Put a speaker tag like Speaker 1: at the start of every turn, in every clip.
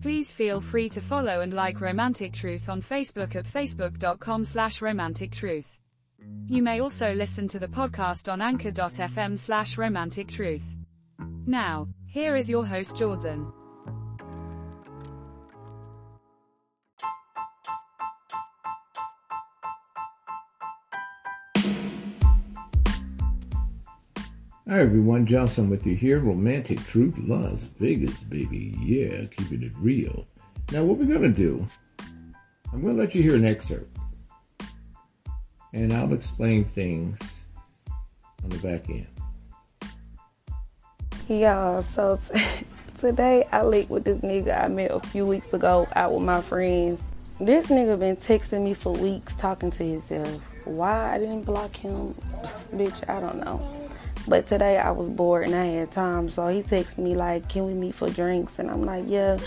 Speaker 1: Please feel free to follow and like Romantic Truth on Facebook at facebook.com slash romantic truth. You may also listen to the podcast on anchor.fm slash romantic truth. Now, here is your host Jordan.
Speaker 2: Hi everyone, Johnson with you here. Romantic Truth Las Vegas, baby. Yeah, keeping it real. Now, what we're going to do, I'm going to let you hear an excerpt. And I'll explain things on the back end.
Speaker 3: Y'all, so t- today I linked with this nigga I met a few weeks ago out with my friends. This nigga been texting me for weeks talking to himself. Why I didn't block him? Bitch, I don't know. But today I was bored and I had time, so he texted me like, "Can we meet for drinks?" And I'm like, "Yeah,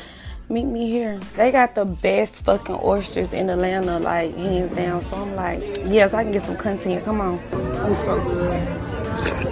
Speaker 3: meet me here." They got the best fucking oysters in Atlanta, like hands down. So I'm like, "Yes, I can get some content. Come on." It's so good.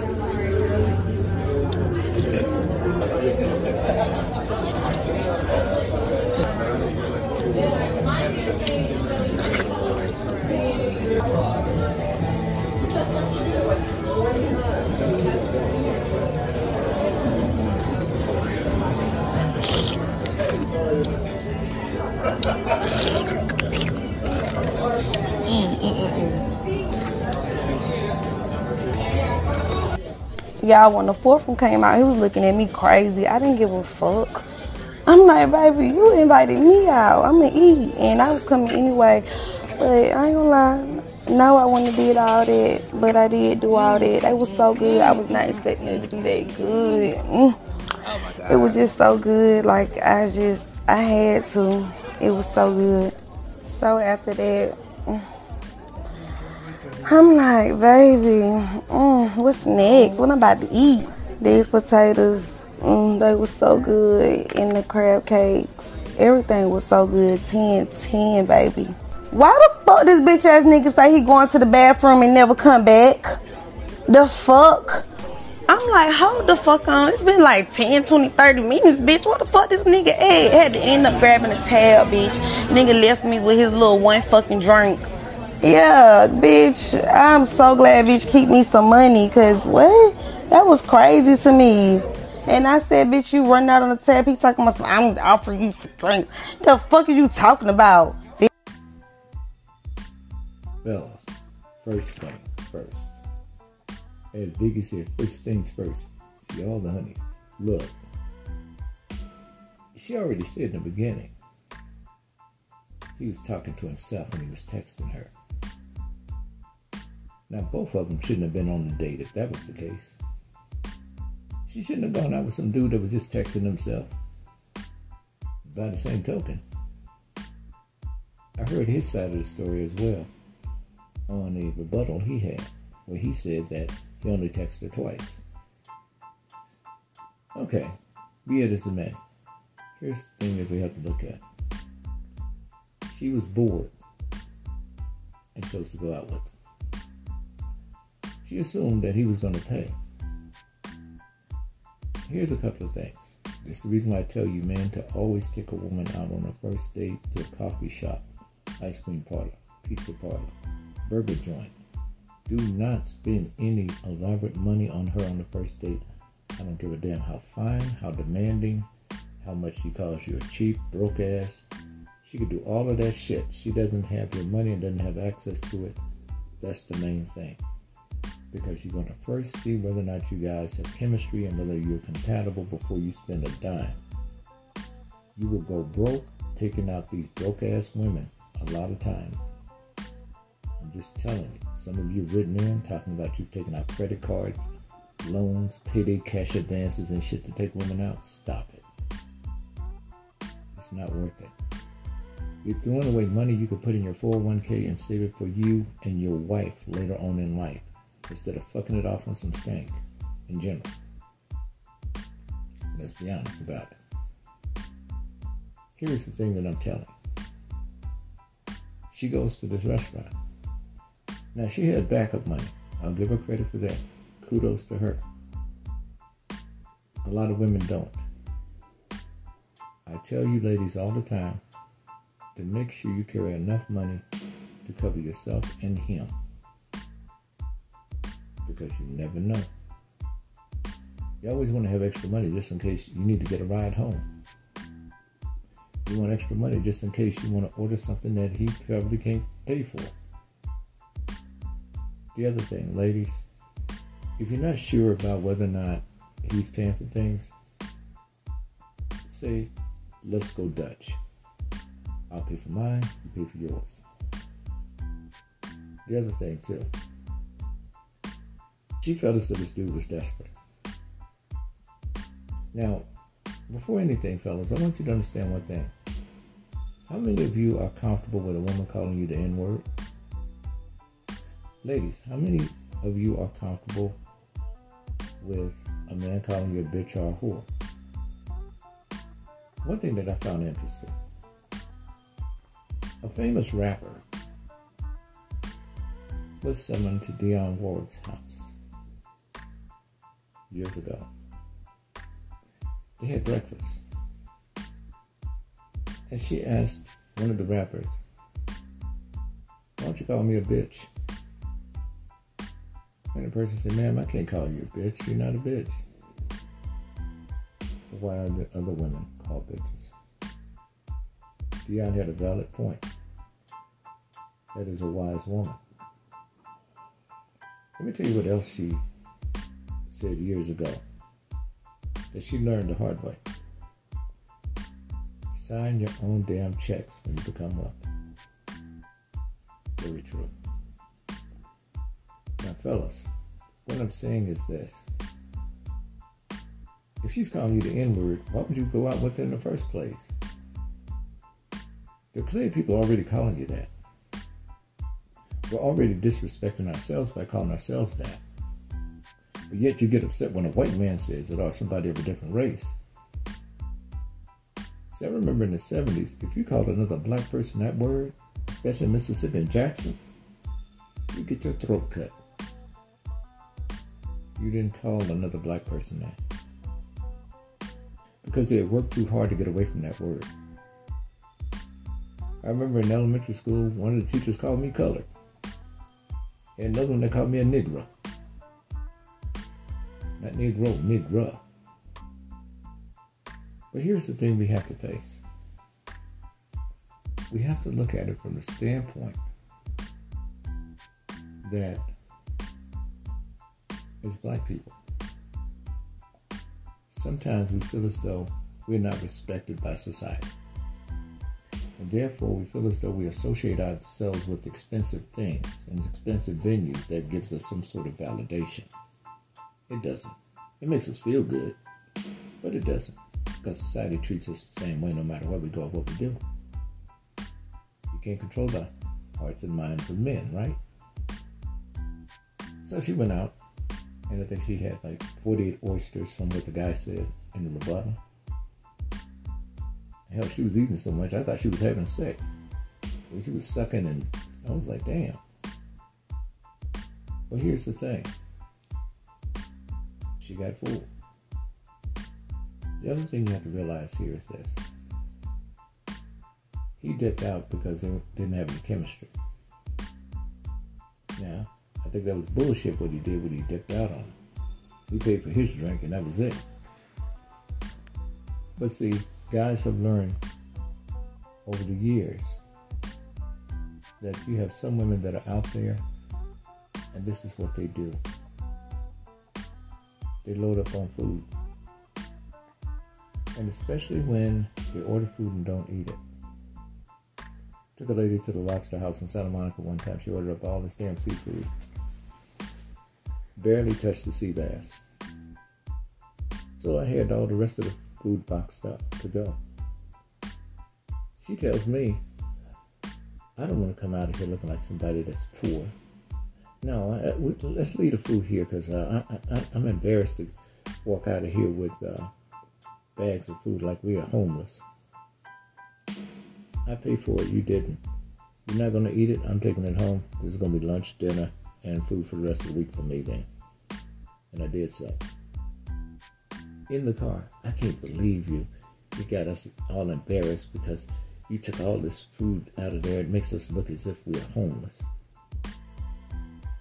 Speaker 3: Y'all, when the fourth one came out, he was looking at me crazy. I didn't give a fuck. I'm like, baby, you invited me out. I'm gonna eat, and I was coming anyway. But I ain't gonna lie. No, I wouldn't have did all that, but I did do all that. They was so good. I was not expecting it to be that good. Mm. It was just so good. Like I just, I had to. It was so good. So after that. mm, I'm like, baby, mm, what's next? What I'm about to eat? These potatoes, mm, they were so good. And the crab cakes, everything was so good. 10, 10, baby. Why the fuck this bitch ass nigga say he going to the bathroom and never come back? The fuck? I'm like, hold the fuck on. It's been like 10, 20, 30 minutes, bitch. What the fuck this nigga at? Had to end up grabbing a tab, bitch. Nigga left me with his little one fucking drink. Yeah, bitch. I'm so glad bitch keep me some money cause what? That was crazy to me. And I said, bitch, you run out on the tab. He talking about, I'm offering you to drink. The fuck are you talking about?
Speaker 2: Fellas, first thing first. As Biggie said, first things first. See all the honeys. Look, she already said in the beginning, he was talking to himself when he was texting her. Now, both of them shouldn't have been on the date if that was the case. She shouldn't have gone out with some dude that was just texting himself. By the same token, I heard his side of the story as well on a rebuttal he had, where he said that he only texted her twice. Okay, be it as it may. Here's the thing that we have to look at. She was bored and chose to go out with him. She assumed that he was going to pay. Here's a couple of things. This is the reason why I tell you, man, to always take a woman out on a first date to a coffee shop, ice cream parlor, pizza parlor, burger joint. Do not spend any elaborate money on her on the first date. I don't give a damn how fine, how demanding, how much she calls you a cheap, broke ass. She could do all of that shit. She doesn't have your money and doesn't have access to it. That's the main thing. Because you're going to first see whether or not you guys have chemistry and whether you're compatible before you spend a dime. You will go broke taking out these broke ass women a lot of times. I'm just telling you. Some of you have written in talking about you taking out credit cards, loans, payday cash advances, and shit to take women out. Stop it. It's not worth it. You're throwing away money you could put in your 401k and save it for you and your wife later on in life instead of fucking it off on some skank in general. Let's be honest about it. Here's the thing that I'm telling. She goes to this restaurant. Now she had backup money. I'll give her credit for that. Kudos to her. A lot of women don't. I tell you ladies all the time to make sure you carry enough money to cover yourself and him. Because you never know. You always want to have extra money just in case you need to get a ride home. You want extra money just in case you want to order something that he probably can't pay for. The other thing, ladies, if you're not sure about whether or not he's paying for things, say, let's go Dutch. I'll pay for mine, you pay for yours. The other thing, too, she felt as though this dude was desperate. Now, before anything, fellas, I want you to understand one thing. How many of you are comfortable with a woman calling you the N word? Ladies, how many of you are comfortable with a man calling you a bitch or a whore? One thing that I found interesting a famous rapper was summoned to Dionne Warwick's house years ago. They had breakfast. And she asked one of the rappers, Why don't you call me a bitch? And the person said, Ma'am, I can't call you a bitch. You're not a bitch. Why are the other women called bitches? Dionne had a valid point. That is a wise woman. Let me tell you what else she said years ago that she learned the hard way. Sign your own damn checks when you become wealthy. Very true. Now, fellas, what I'm saying is this. If she's calling you the N word, why would you go out with her in the first place? There are clearly people already calling you that. We're already disrespecting ourselves by calling ourselves that. But yet you get upset when a white man says it or somebody of a different race. See, I remember in the 70s, if you called another black person that word, especially in Mississippi and Jackson, you get your throat cut. You didn't call another black person that. Because they had worked too hard to get away from that word. I remember in elementary school, one of the teachers called me colored. And another one that called me a Negro. Not Negro, Negro. But here's the thing we have to face. We have to look at it from the standpoint that as black people, sometimes we feel as though we're not respected by society. And therefore, we feel as though we associate ourselves with expensive things and expensive venues that gives us some sort of validation. It doesn't. It makes us feel good, but it doesn't. Because society treats us the same way no matter where we go or what we do. You can't control the hearts and minds of men, right? So she went out, and I think she had like 48 oysters from what the guy said in the rebuttal. Hell, she was eating so much, I thought she was having sex. She was sucking, and I was like, damn. But here's the thing she got fooled. The other thing you have to realize here is this. He dipped out because they didn't have any chemistry. Now, I think that was bullshit what he did when he dipped out on He paid for his drink and that was it. But see, guys have learned over the years that you have some women that are out there and this is what they do they load up on food. And especially when they order food and don't eat it. Took a lady to the lobster house in Santa Monica one time. She ordered up all this damn seafood. Barely touched the sea bass. So I had all the rest of the food boxed up to go. She tells me, I don't want to come out of here looking like somebody that's poor. No, I, we, let's leave the food here because uh, I, I'm embarrassed to walk out of here with uh, bags of food like we are homeless. I paid for it, you didn't. You're not going to eat it, I'm taking it home. This is going to be lunch, dinner, and food for the rest of the week for me then. And I did so. In the car, I can't believe you. You got us all embarrassed because you took all this food out of there. It makes us look as if we are homeless.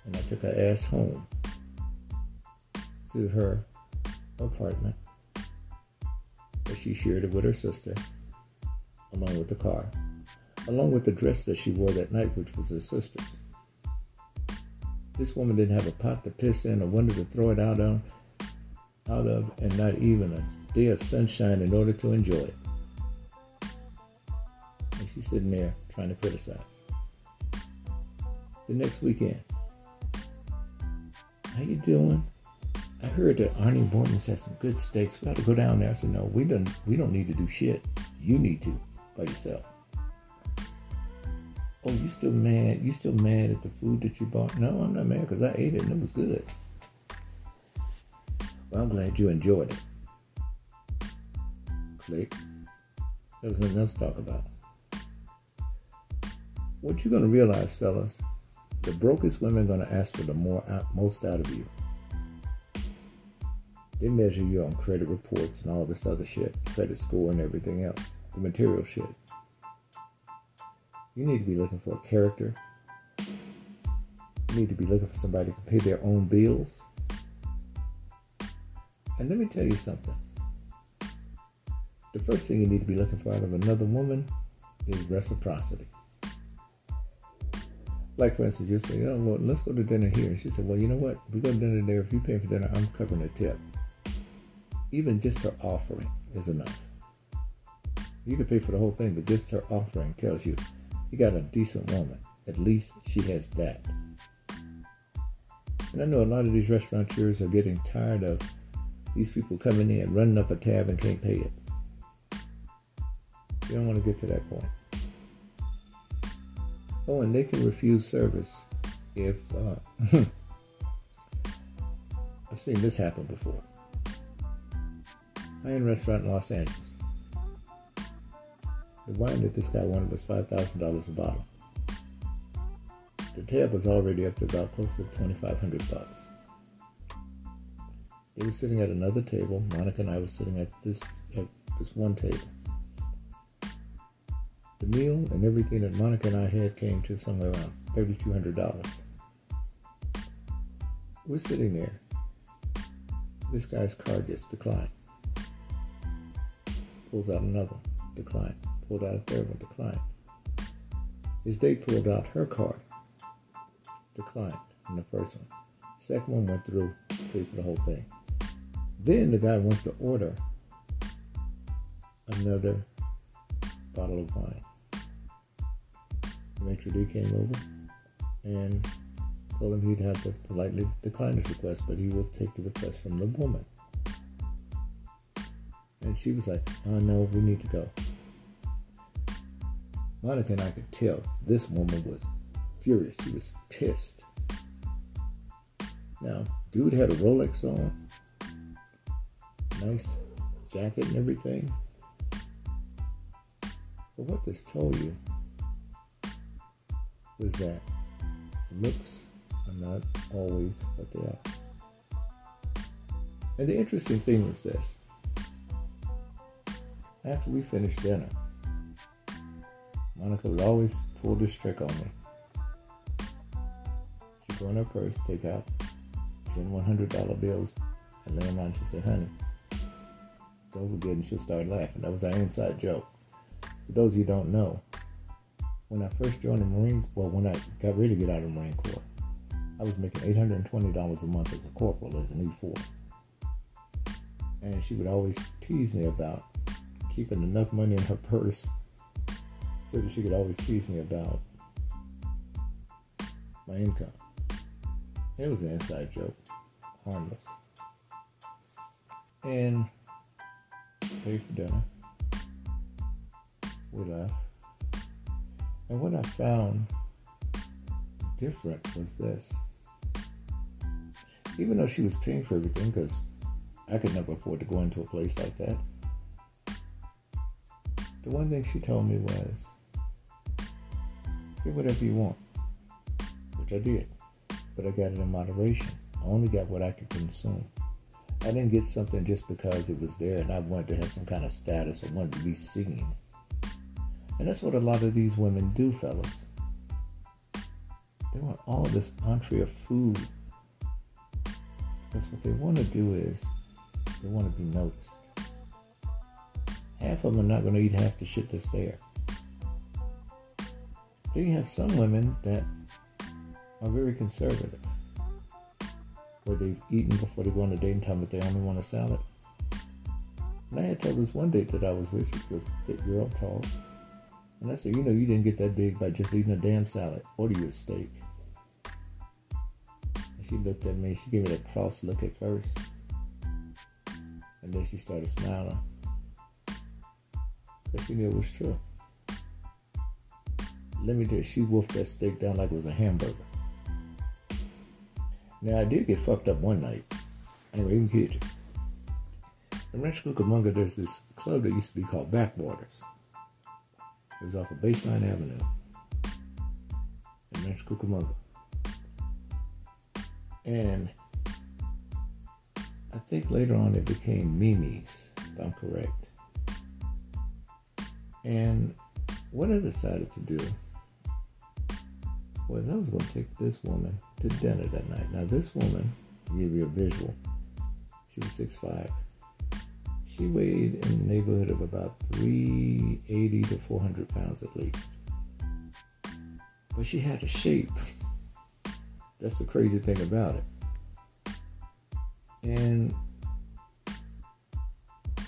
Speaker 2: And I took her ass home to her apartment where she shared it with her sister along with the car, along with the dress that she wore that night, which was her sister's. This woman didn't have a pot to piss in, a window to throw it out on, out of, and not even a day of sunshine in order to enjoy it. And she's sitting there trying to criticize. The next weekend, how you doing? I heard that Arnie Morton said some good steaks. We got to go down there. I said, no, we don't. We don't need to do shit. You need to by yourself. Oh, you still mad? You still mad at the food that you bought? No, I'm not mad because I ate it and it was good. Well, I'm glad you enjoyed it. Click. There was nothing else to talk about. What you're going to realize, fellas, the brokest women are going to ask for the more out, most out of you. They measure you on credit reports and all this other shit, credit score and everything else, the material shit. You need to be looking for a character. You need to be looking for somebody to pay their own bills. And let me tell you something. The first thing you need to be looking for out of another woman is reciprocity. Like for instance, you say, "Oh, well, let's go to dinner here," and she said, "Well, you know what? If we go to dinner there, if you pay for dinner, I'm covering the tip." Even just her offering is enough. You can pay for the whole thing, but just her offering tells you you got a decent woman. At least she has that. And I know a lot of these restaurateurs are getting tired of these people coming in, running up a tab and can't pay it. You don't want to get to that point. Oh, and they can refuse service if uh, I've seen this happen before. High-end restaurant in Los Angeles. The wine that this guy wanted was five thousand dollars a bottle. The tab was already up to about close to twenty five hundred bucks. They were sitting at another table. Monica and I were sitting at this at this one table. The meal and everything that Monica and I had came to somewhere around thirty two hundred dollars. We're sitting there. This guy's card gets declined. Pulls out another, declined. pulled out a third one, declined. His date pulled out her card, declined in the first one. Second one went through, paid for the whole thing. Then the guy wants to order another bottle of wine. Maitre d' came over and told him he'd have to politely decline his request, but he will take the request from the woman. And she was like, oh no, we need to go. Monica and I could tell this woman was furious. She was pissed. Now, dude had a Rolex on, nice jacket and everything. But what this told you was that looks are not always what they are. And the interesting thing was this. After we finished dinner, Monica would always pull this trick on me. She'd go in her purse, take out 10 $100 bills, and lay them on. She said, honey, don't forget, and she'll start laughing. That was our inside joke. For those of you who don't know, when I first joined the Marine well, when I got ready to get out of the Marine Corps, I was making $820 a month as a corporal, as an E4. And she would always tease me about keeping enough money in her purse so that she could always tease me about my income. It was an inside joke, harmless. And paid for dinner. We left. And what I found different was this. Even though she was paying for everything, because I could never afford to go into a place like that, the one thing she told me was, get whatever you want, which I did, but I got it in moderation. I only got what I could consume. I didn't get something just because it was there and I wanted to have some kind of status or wanted to be seen. And that's what a lot of these women do, fellas. They want all this entree of food. Because what they want to do is they want to be noticed. Half of them are not going to eat half the shit that's there. Then you have some women that are very conservative where they've eaten before they go on a date and them that they only want a salad. And I had told this one date that I was with, thick girl, tall. And I said, you know, you didn't get that big by just eating a damn salad. Order you a steak. And she looked at me. She gave me that cross look at first. And then she started smiling. But she knew it was true. Let me tell you, she wolfed that steak down like it was a hamburger. Now I did get fucked up one night. I ain't even kid you. In Rancho Cucamonga, there's this club that used to be called Backwaters. It was off of Baseline Avenue in Rancho Cucamonga. And I think later on it became Mimi's, if I'm correct. And what I decided to do was I was going to take this woman to dinner that night. Now, this woman, give you a visual, she was 6'5". She weighed in the neighborhood of about 380 to 400 pounds at least. But she had a shape. That's the crazy thing about it. And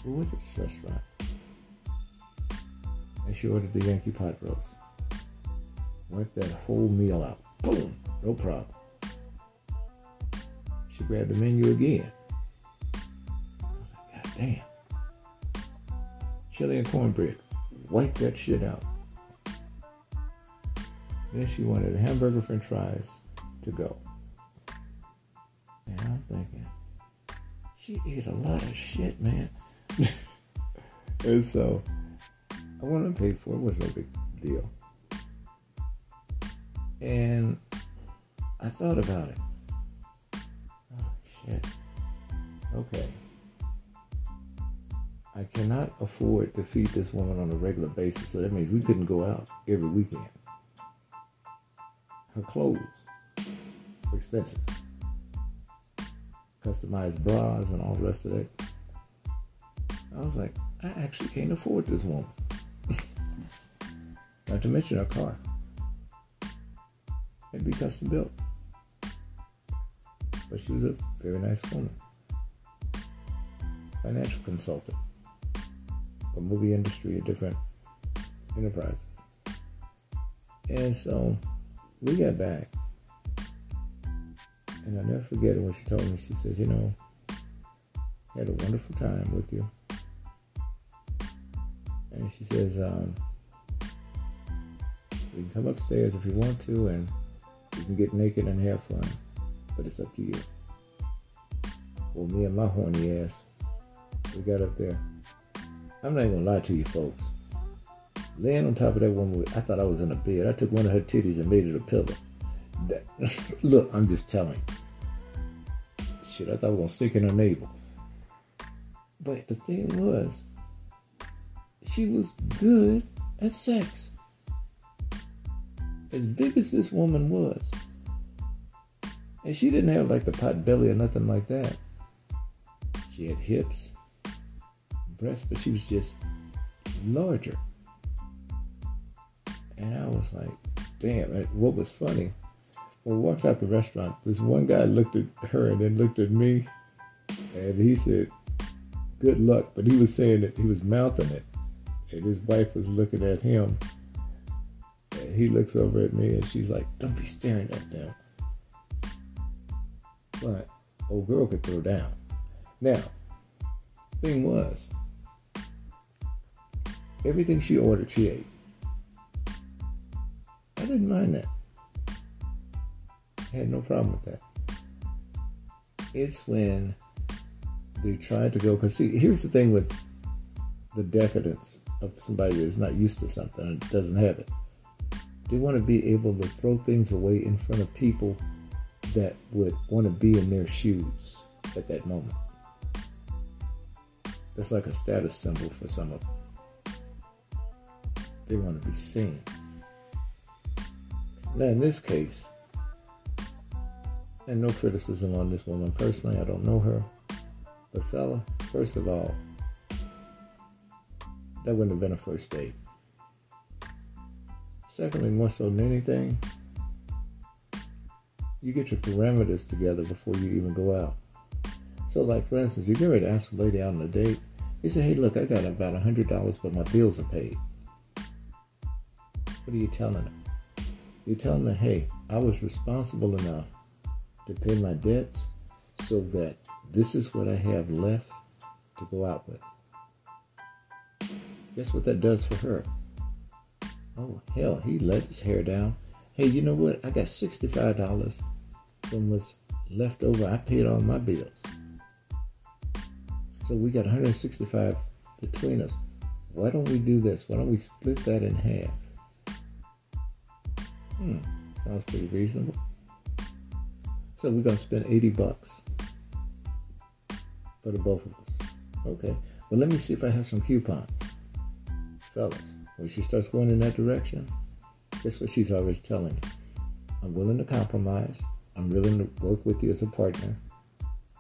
Speaker 2: we went to this restaurant. And she ordered the Yankee pot roast. Wiped that whole meal out. Boom! No problem. She grabbed the menu again. I was like, God damn. Chili and cornbread. Wipe that shit out. Then she wanted a hamburger french fries to go. And I'm thinking, she ate a lot of shit, man. and so I wanted to pay for it. It was no big deal. And I thought about it. Oh, shit. Okay. I cannot afford to feed this woman on a regular basis, so that means we couldn't go out every weekend. Her clothes were expensive. Customized bras and all the rest of that. I was like, I actually can't afford this woman. Not to mention her car. It'd be custom built. But she was a very nice woman. Financial consultant. A movie industry of different enterprises. And so we got back. And I'll never forget it when she told me, she says, you know, had a wonderful time with you. And she says, um, you can come upstairs if you want to and you can get naked and have fun, but it's up to you. Well, me and my horny ass, we got up there. I'm not even gonna lie to you folks. Laying on top of that woman, I thought I was in a bed. I took one of her titties and made it a pillow. That, look, I'm just telling. Shit, I thought I was gonna stick in her navel. But the thing was, she was good at sex as big as this woman was, and she didn't have like the pot belly or nothing like that. She had hips, breasts, but she was just larger. And I was like, damn. And what was funny, when we walked out the restaurant, this one guy looked at her and then looked at me, and he said, good luck. But he was saying that he was mouthing it, and his wife was looking at him And he looks over at me and she's like, Don't be staring at them. But old girl could throw down. Now, thing was, everything she ordered, she ate. I didn't mind that. I had no problem with that. It's when they tried to go, because see, here's the thing with the decadence of somebody that is not used to something and doesn't have it. They want to be able to throw things away in front of people that would want to be in their shoes at that moment. That's like a status symbol for some of them. They want to be seen. Now, in this case, and no criticism on this woman personally, I don't know her. But, fella, first of all, that wouldn't have been a first date. Secondly, more so than anything, you get your parameters together before you even go out. So, like for instance, you get ready to ask a lady out on a date. You say, "Hey, look, I got about hundred dollars, but my bills are paid." What are you telling her? You're telling her, "Hey, I was responsible enough to pay my debts, so that this is what I have left to go out with." Guess what that does for her? Oh hell, he let his hair down. Hey, you know what? I got sixty-five dollars from what's left over. I paid all my bills. So we got 165 between us. Why don't we do this? Why don't we split that in half? Hmm, sounds pretty reasonable. So we're gonna spend 80 bucks for the both of us. Okay. Well, let me see if I have some coupons, fellas. When she starts going in that direction, guess what she's always telling you? I'm willing to compromise. I'm willing to work with you as a partner,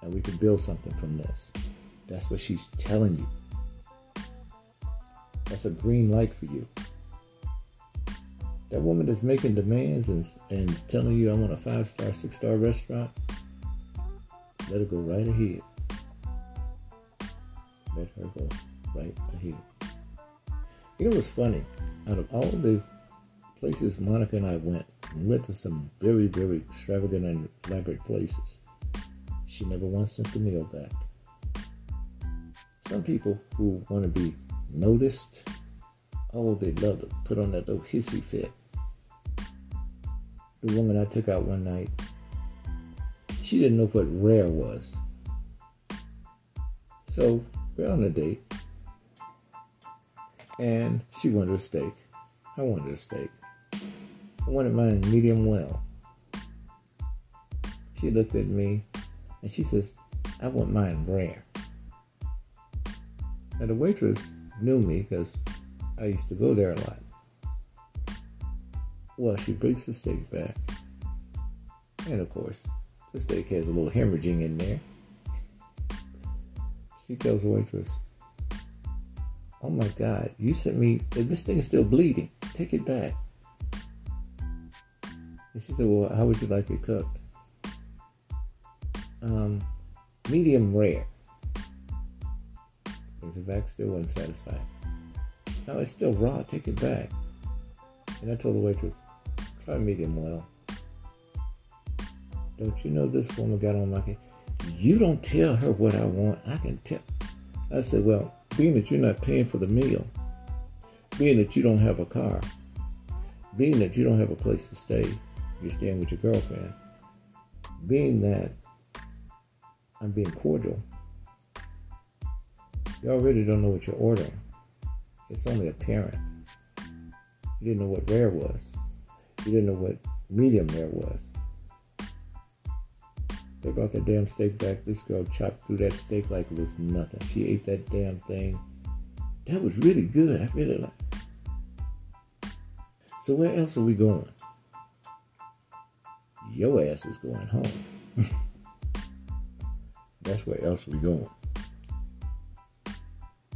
Speaker 2: and we can build something from this. That's what she's telling you. That's a green light for you. That woman that's making demands and, and telling you I want a five star, six star restaurant, let her go right ahead. Let her go right ahead. You know what's funny? Out of all the places Monica and I went, we went to some very, very extravagant and elaborate places. She never once sent the meal back. Some people who want to be noticed, oh, they love to put on that little hissy fit. The woman I took out one night, she didn't know what rare was. So we're on a date, and she wanted a steak. I wanted a steak. I wanted mine medium well. She looked at me and she says, I want mine rare. Now the waitress knew me because I used to go there a lot. Well, she brings the steak back. And of course, the steak has a little hemorrhaging in there. She tells the waitress, Oh my God, you sent me, this thing is still bleeding. Take it back. And she said, Well, how would you like it cooked? Um, medium rare. Brings it back, still wasn't satisfied. No, it's still raw, take it back. And I told the waitress, try medium well. Don't you know this woman got on my case? You don't tell her what I want. I can tell. I said, well, being that you're not paying for the meal, being that you don't have a car, being that you don't have a place to stay, you're staying with your girlfriend, being that I'm being cordial, you already don't know what you're ordering. It's only apparent. You didn't know what rare was. You didn't know what medium rare was. They brought that damn steak back. This girl chopped through that steak like it was nothing. She ate that damn thing. That was really good. I really like. So where else are we going? Your ass is going home. That's where else we going.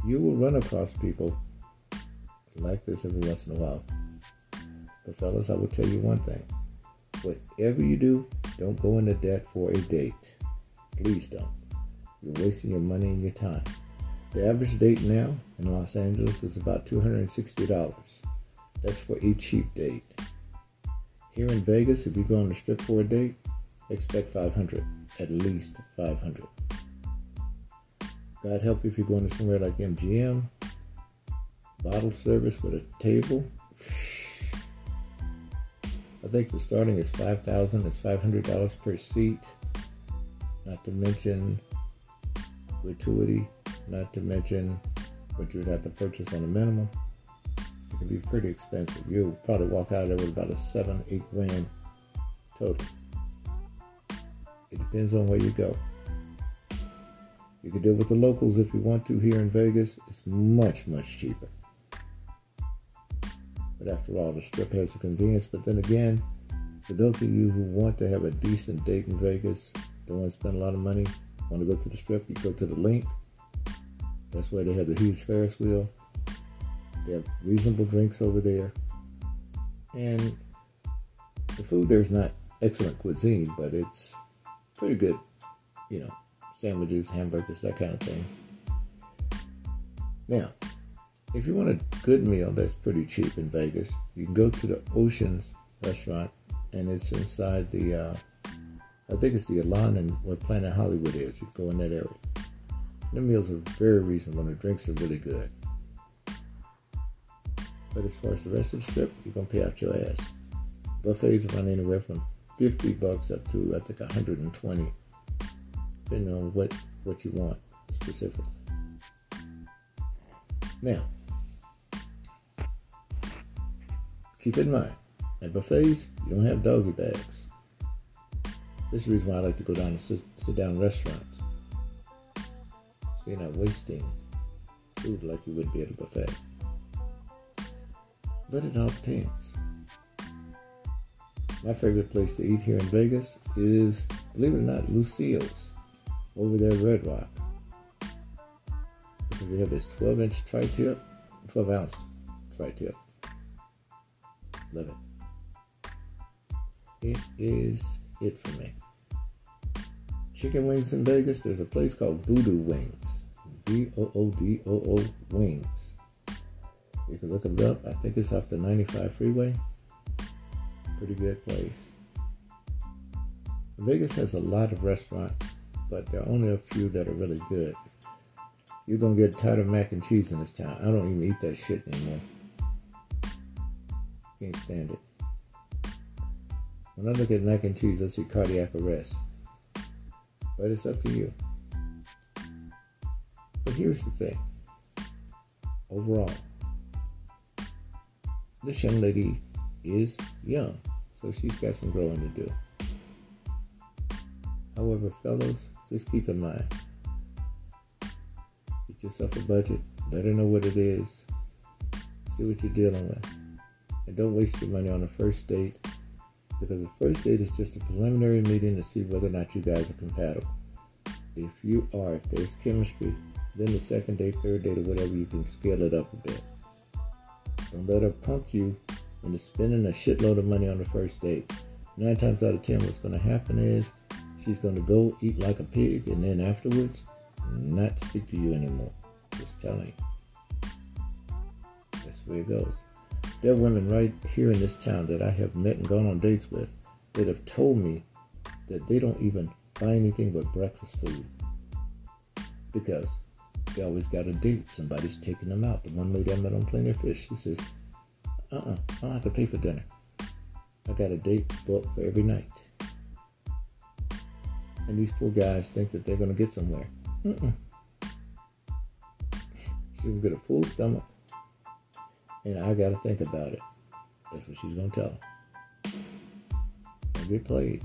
Speaker 2: You will run across people like this every once in a while. But fellas, I will tell you one thing. Whatever you do, don't go into debt for a date. Please don't. You're wasting your money and your time. The average date now in Los Angeles is about $260. That's for a cheap date. Here in Vegas, if you go on the strip for a date, expect 500, at least 500. God help you if you're going to somewhere like MGM, bottle service with a table. I think the starting is five thousand. It's five hundred dollars per seat. Not to mention gratuity. Not to mention what you would have to purchase on a minimum. It can be pretty expensive. You'll probably walk out of there with about a seven, eight grand total. It depends on where you go. You can deal with the locals if you want to here in Vegas. It's much, much cheaper. But after all, the strip has a convenience. But then again, for those of you who want to have a decent date in Vegas, don't want to spend a lot of money, want to go to the strip, you go to the LINQ. That's where they have the huge Ferris wheel. They have reasonable drinks over there. And the food there's not excellent cuisine, but it's pretty good, you know, sandwiches, hamburgers, that kind of thing. Now, if you want a good meal that's pretty cheap in Vegas, you can go to the Oceans restaurant, and it's inside the, uh, I think it's the Elan and where Planet Hollywood is. You go in that area. The meals are very reasonable, and the drinks are really good. But as far as the rest of the strip, you're gonna pay out your ass. Buffets run anywhere from 50 bucks up to I think 120, depending on what what you want specifically. Now, keep in mind, at buffets, you don't have doggy bags. This is the reason why I like to go down to sit, sit down restaurants. So you're not wasting food like you would be at a buffet. But it all depends. My favorite place to eat here in Vegas is, believe it or not, Lucille's over there at Red Rock. Because they have this 12 inch tri tip, 12 ounce tri tip. Love it. It is it for me. Chicken wings in Vegas, there's a place called Voodoo Wings. V O O D O O Wings. You can look it up. I think it's off the 95 freeway pretty good place. Vegas has a lot of restaurants, but there are only a few that are really good. You're gonna get tired of mac and cheese in this town. I don't even eat that shit anymore. Can't stand it. When I look at mac and cheese, I see cardiac arrest. But it's up to you. But here's the thing. Overall, this young lady is young, so she's got some growing to do. However, fellows, just keep in mind get yourself a budget, let her know what it is, see what you're dealing with, and don't waste your money on the first date because the first date is just a preliminary meeting to see whether or not you guys are compatible. If you are, if there's chemistry, then the second date, third date, or whatever, you can scale it up a bit. Don't let her pump you into spending a shitload of money on the first date. Nine times out of ten, what's going to happen is she's going to go eat like a pig and then afterwards not speak to you anymore. Just telling. That's the way it goes. There are women right here in this town that I have met and gone on dates with that have told me that they don't even buy anything but breakfast food because they always got a date. Somebody's taking them out. The one lady I met on Plenty of Fish, she says, uh-uh, I don't have to pay for dinner. I got a date booked for every night. And these poor guys think that they're going to get somewhere. Mm-mm. She's going to get a full stomach. And I got to think about it. That's what she's going to tell them. And played.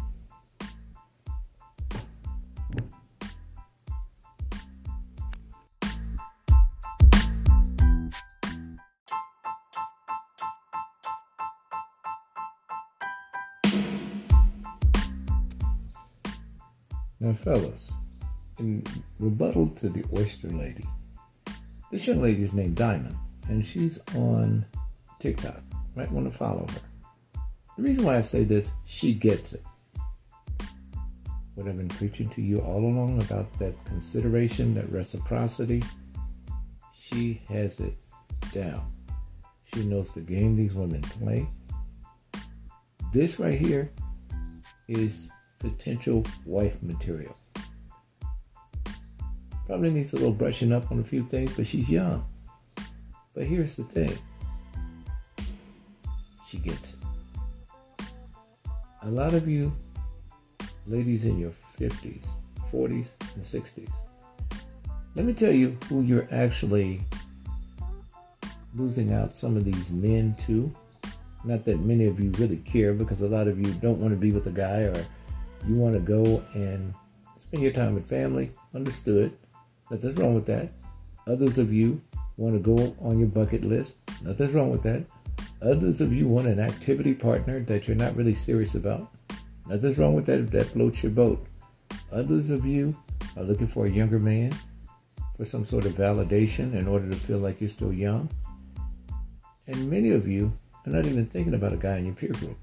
Speaker 2: Now, fellas, in rebuttal to the oyster lady, this young lady is named Diamond, and she's on TikTok. Might want to follow her. The reason why I say this, she gets it. What I've been preaching to you all along about that consideration, that reciprocity, she has it down. She knows the game these women play. This right here is potential wife material. Probably needs a little brushing up on a few things, but she's young. But here's the thing she gets it. a lot of you ladies in your 50s, 40s, and 60s, let me tell you who you're actually losing out some of these men to. Not that many of you really care because a lot of you don't want to be with a guy or you want to go and spend your time with family. Understood. Nothing's wrong with that. Others of you want to go on your bucket list. Nothing's wrong with that. Others of you want an activity partner that you're not really serious about. Nothing's wrong with that if that floats your boat. Others of you are looking for a younger man for some sort of validation in order to feel like you're still young. And many of you are not even thinking about a guy in your peer group.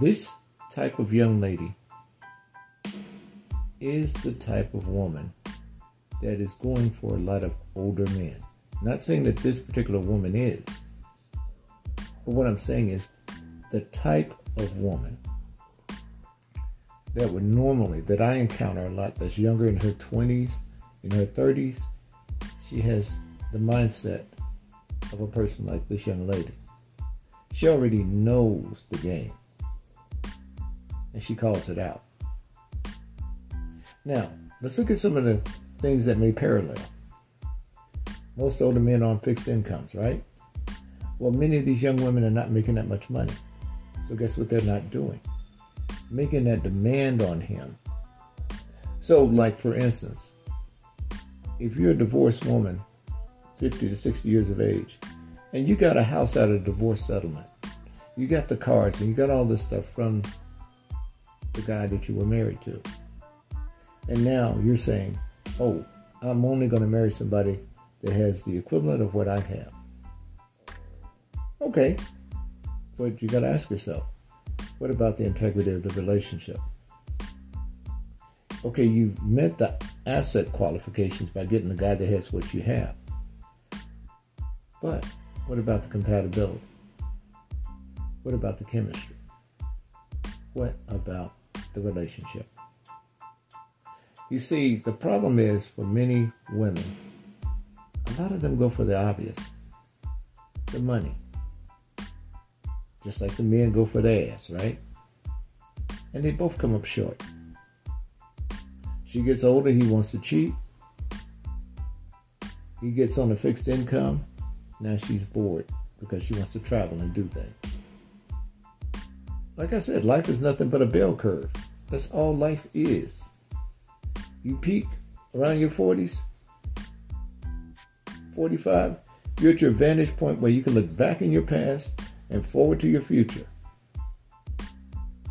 Speaker 2: This type of young lady is the type of woman that is going for a lot of older men. Not saying that this particular woman is, but what I'm saying is the type of woman that would normally, that I encounter a lot, that's younger in her 20s, in her 30s, she has the mindset of a person like this young lady. She already knows the game, and she calls it out. Now, let's look at some of the things that may parallel. Most older men are on fixed incomes, right? Well, many of these young women are not making that much money. So, guess what they're not doing? Making that demand on him. So, like for instance, if you're a divorced woman, 50 to 60 years of age, and you got a house out of divorce settlement, you got the cards and you got all this stuff from the guy that you were married to. And now you're saying, oh, I'm only going to marry somebody that has the equivalent of what I have. Okay, but you got to ask yourself, what about the integrity of the relationship? Okay, you met the asset qualifications by getting the guy that has what you have. But what about the compatibility? What about the chemistry? What about the relationship? You see, the problem is for many women, a lot of them go for the obvious the money. Just like the men go for the ass, right? And they both come up short. She gets older, he wants to cheat. He gets on a fixed income. Now she's bored because she wants to travel and do things. Like I said, life is nothing but a bell curve. That's all life is. You peak around your 40s, 45, you're at your vantage point where you can look back in your past and forward to your future.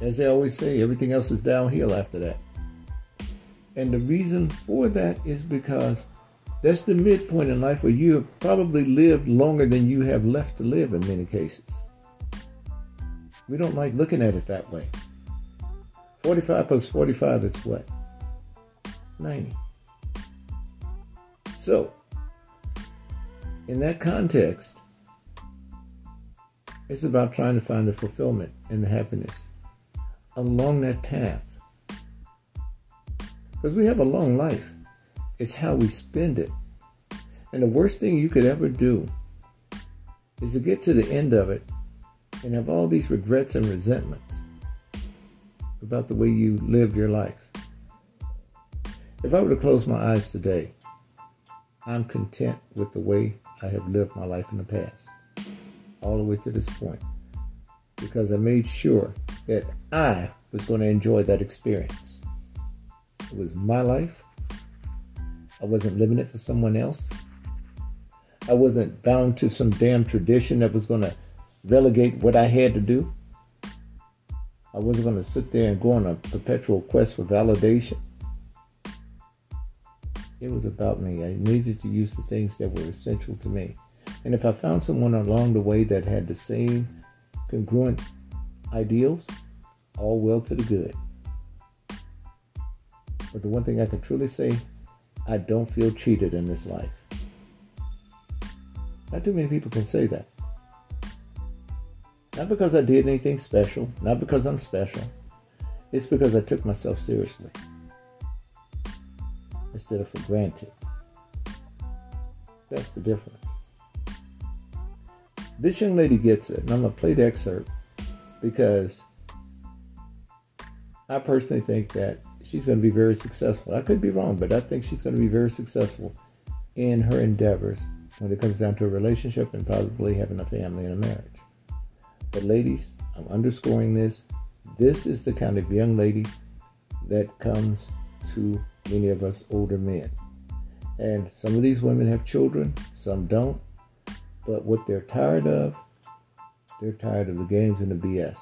Speaker 2: As they always say, everything else is downhill after that. And the reason for that is because that's the midpoint in life where you have probably lived longer than you have left to live in many cases. We don't like looking at it that way. 45 plus 45 is what? 90. So, in that context, it's about trying to find the fulfillment and the happiness along that path. Because we have a long life. It's how we spend it. And the worst thing you could ever do is to get to the end of it and have all these regrets and resentments about the way you lived your life. If I were to close my eyes today, I'm content with the way I have lived my life in the past, all the way to this point, because I made sure that I was going to enjoy that experience. It was my life. I wasn't living it for someone else. I wasn't bound to some damn tradition that was going to relegate what I had to do. I wasn't going to sit there and go on a perpetual quest for validation. It was about me. I needed to use the things that were essential to me. And if I found someone along the way that had the same congruent ideals, all well to the good. But the one thing I can truly say, I don't feel cheated in this life. Not too many people can say that. Not because I did anything special, not because I'm special. It's because I took myself seriously instead of for granted. That's the difference. This young lady gets it, and I'm going to play the excerpt because I personally think that she's going to be very successful. I could be wrong, but I think she's going to be very successful in her endeavors when it comes down to a relationship and probably having a family and a marriage. But ladies, I'm underscoring this. This is the kind of young lady that comes to many of us older men. And some of these women have children, some don't. But what they're tired of, they're tired of the games and the BS.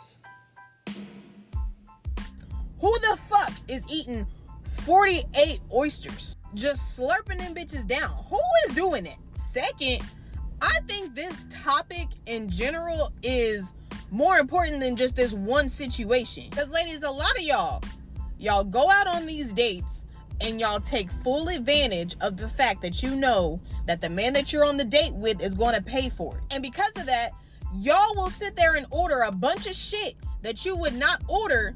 Speaker 4: Who the fuck is eating 48 oysters? Just slurping them bitches down. Who is doing it? Second, I think this topic in general is more important than just this one situation. Because, ladies, a lot of y'all, y'all go out on these dates and y'all take full advantage of the fact that you know that the man that you're on the date with is going to pay for it. And because of that, y'all will sit there and order a bunch of shit that you would not order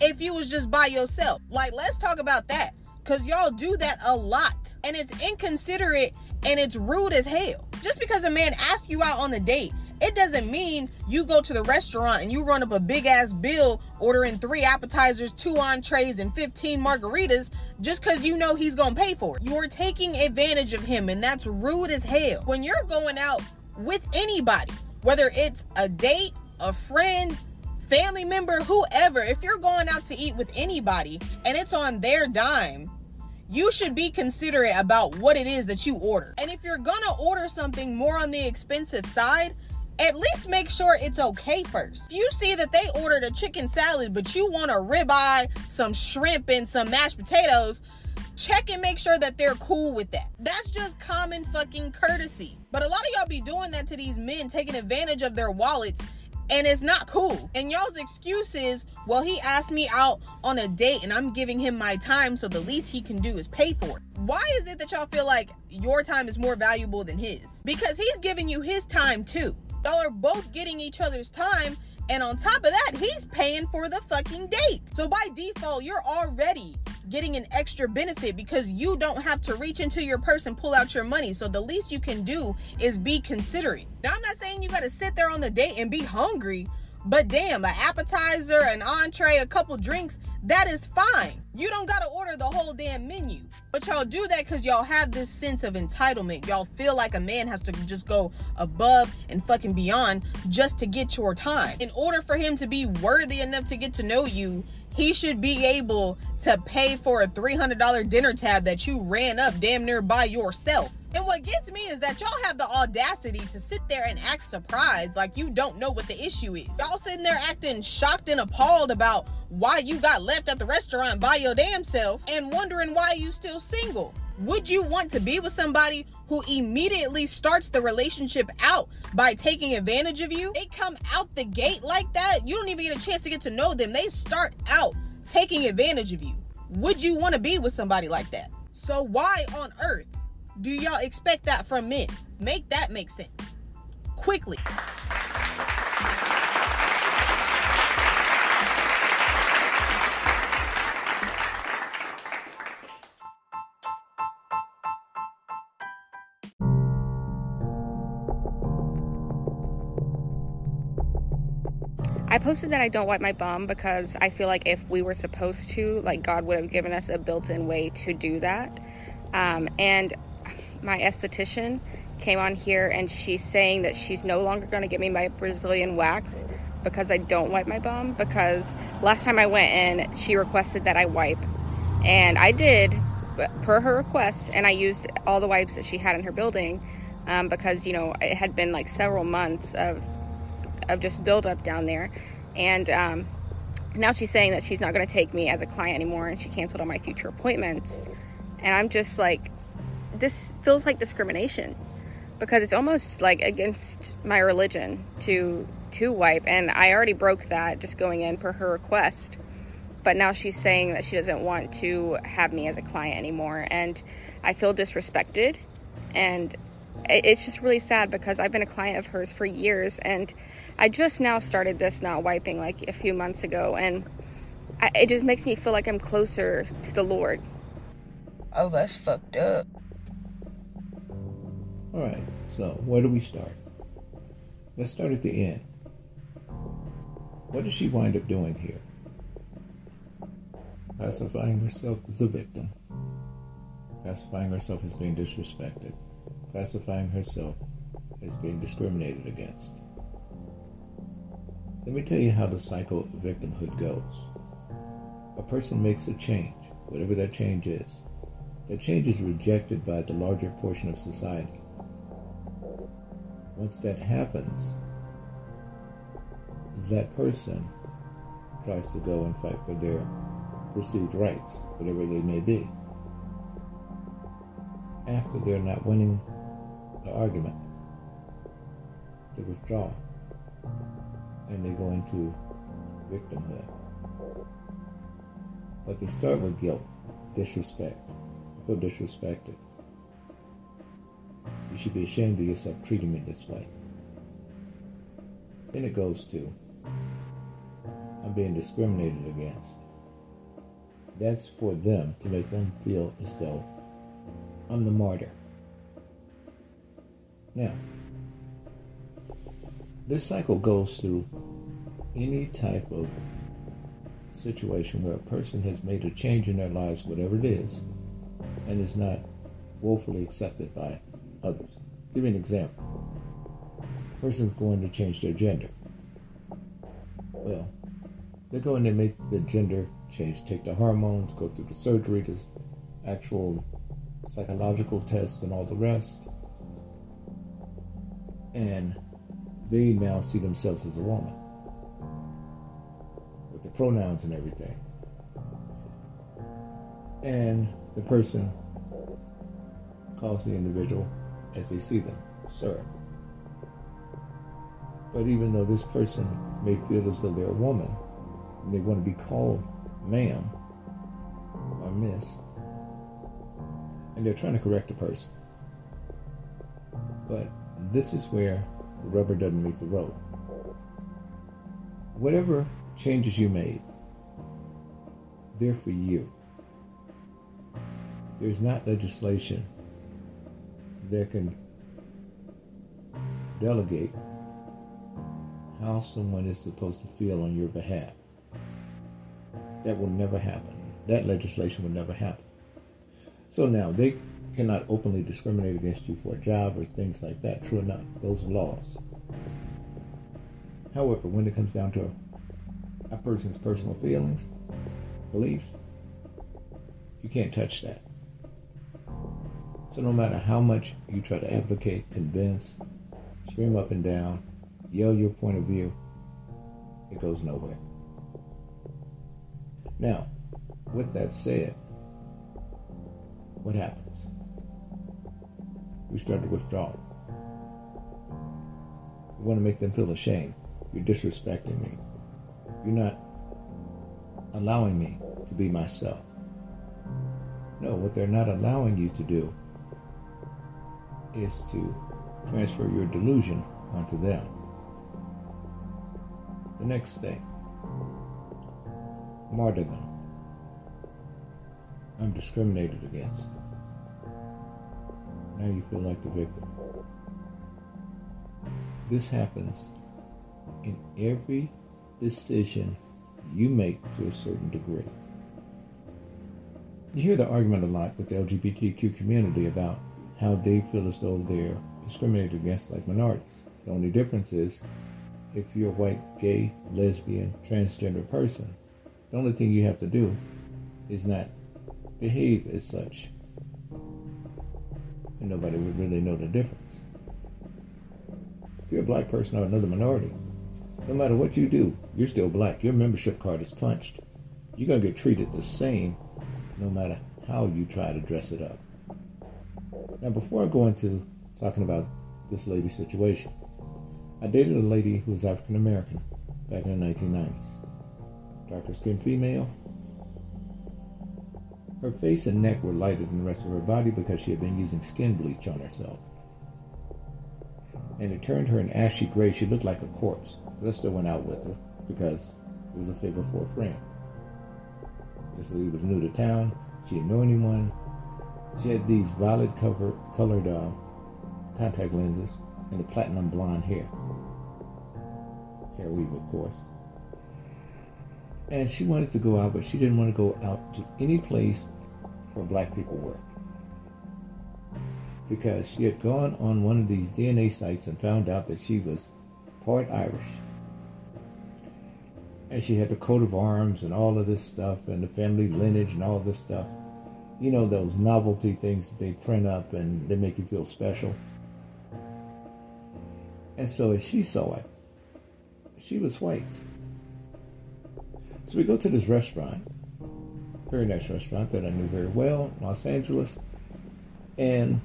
Speaker 4: if you was just by yourself. Like, let's talk about that. Cause y'all do that a lot. And it's inconsiderate and it's rude as hell. Just because a man asks you out on a date, it doesn't mean you go to the restaurant and you run up a big ass bill ordering three appetizers, two entrees, and 15 margaritas just because you know he's gonna pay for it. You're taking advantage of him, and that's rude as hell. When you're going out with anybody, whether it's a date, a friend, family member, whoever, if you're going out to eat with anybody and it's on their dime, you should be considerate about what it is that you order. And if you're gonna order something more on the expensive side, at least make sure it's okay first. If you see that they ordered a chicken salad, but you want a ribeye, some shrimp, and some mashed potatoes, check and make sure that they're cool with that. That's just common fucking courtesy. But a lot of y'all be doing that to these men, taking advantage of their wallets and it's not cool. And y'all's excuse is, well, he asked me out on a date and I'm giving him my time, so the least he can do is pay for it. Why is it that y'all feel like your time is more valuable than his? Because he's giving you his time too. Y'all are both getting each other's time. And on top of that, he's paying for the fucking date. So by default, you're already getting an extra benefit because you don't have to reach into your purse and pull out your money. So the least you can do is be considerate. Now, I'm not saying you got to sit there on the date and be hungry, but damn, an appetizer, an entree, a couple drinks, that is fine. You don't gotta order the whole damn menu. But y'all do that because y'all have this sense of entitlement. Y'all feel like a man has to just go above and fucking beyond just to get your time. In order for him to be worthy enough to get to know you, he should be able to pay for a $300 dinner tab that you ran up damn near by yourself. And what gets me is that y'all have the audacity to sit there and act surprised like you don't know what the issue is. Y'all sitting there acting shocked and appalled about why you got left at the restaurant by your damn self and wondering why you still single. Would you want to be with somebody who immediately starts the relationship out by taking advantage of you? They come out the gate like that. You don't even get a chance to get to know them. They start out taking advantage of you. Would you want to be with somebody like that? So why on earth do y'all expect that from men? Make that make sense. Quickly.
Speaker 5: I posted that I don't wipe my bum because I feel like if we were supposed to, like God would have given us a built-in way to do that. Um, and my esthetician came on here and she's saying that she's no longer going to give me my Brazilian wax because I don't wipe my bum. Because last time I went in, she requested that I wipe, and I did per her request, and I used all the wipes that she had in her building um, because you know it had been like several months of of just buildup down there. And um, now she's saying that she's not going to take me as a client anymore and she canceled all my future appointments. And I'm just like, this feels like discrimination because it's almost like against my religion to to wipe. And I already broke that just going in per her request. But now she's saying that she doesn't want to have me as a client anymore. And I feel disrespected. And it's just really sad because I've been a client of hers for years. And I just now started this not wiping like a few months ago, and I, it just makes me feel like I'm closer to the Lord.
Speaker 4: Oh, that's fucked up.
Speaker 2: All right, so where do we start? Let's start at the end. What does she wind up doing here? Classifying herself as a victim, classifying herself as being disrespected, classifying herself as being discriminated against. Let me tell you how the cycle of victimhood goes. A person makes a change, whatever that change is. That change is rejected by the larger portion of society. Once that happens, that person tries to go and fight for their perceived rights, whatever they may be. After they're not winning the argument, they withdraw and they go into victimhood. But they start with guilt, disrespect. I feel disrespected. You should be ashamed of yourself treating me this way. Then it goes to I'm being discriminated against. That's for them to make them feel as though I'm the martyr. Now, this cycle goes through any type of situation where a person has made a change in their lives, whatever it is, and is not woefully accepted by others. Give me an example. A person's going to change their gender. Well, they go and they make the gender change, take the hormones, go through the surgery, the actual psychological tests, and all the rest. And they now see themselves as a woman with the pronouns and everything. And the person calls the individual as they see them, sir. But even though this person may feel as though they're a woman, they want to be called ma'am or miss, and they're trying to correct the person. But this is where the rubber doesn't meet the road. Whatever changes you made, they're for you. There's not legislation that can delegate how someone is supposed to feel on your behalf. That will never happen. That legislation will never happen. So now they cannot openly discriminate against you for a job or things like that. True enough, those are laws. However, when it comes down to a person's personal feelings, beliefs, you can't touch that. So no matter how much you try to advocate, convince, scream up and down, yell your point of view, it goes nowhere. Now, with that said, what happens? We start to withdraw. We want to make them feel ashamed. You're disrespecting me. You're not allowing me to be myself. No, what they're not allowing you to do is to transfer your delusion onto them. The next thing, martyrdom. I'm discriminated against. Now you feel like the victim. This happens in every decision you make to a certain degree. You hear the argument a lot with the LGBTQ community about how they feel as though they're discriminated against like minorities. The only difference is if you're a white, gay, lesbian, transgender person, the only thing you have to do is not behave as such. And nobody would really know the difference. If you're a black person or another minority, no matter what you do, you're still black. Your membership card is punched. You're going to get treated the same no matter how you try to dress it up. Now, before I go into talking about this lady's situation, I dated a lady who was African American back in the 1990s. Darker skinned female. Her face and neck were lighter than the rest of her body because she had been using skin bleach on herself. And it turned her an ashy gray. She looked like a corpse. Still went out with her because it was a favor for a friend. This lady was new to town. She didn't know anyone. She had these violet cover, colored uh, contact lenses and a platinum blonde hair. Hair weave, of course. And she wanted to go out, but she didn't want to go out to any place where black people work. Because she had gone on one of these DNA sites and found out that she was part Irish. And she had the coat of arms and all of this stuff and the family lineage and all this stuff. You know, those novelty things that they print up and they make you feel special. And so as she saw it, she was white. So we go to this restaurant, very nice restaurant that I knew very well, Los Angeles, and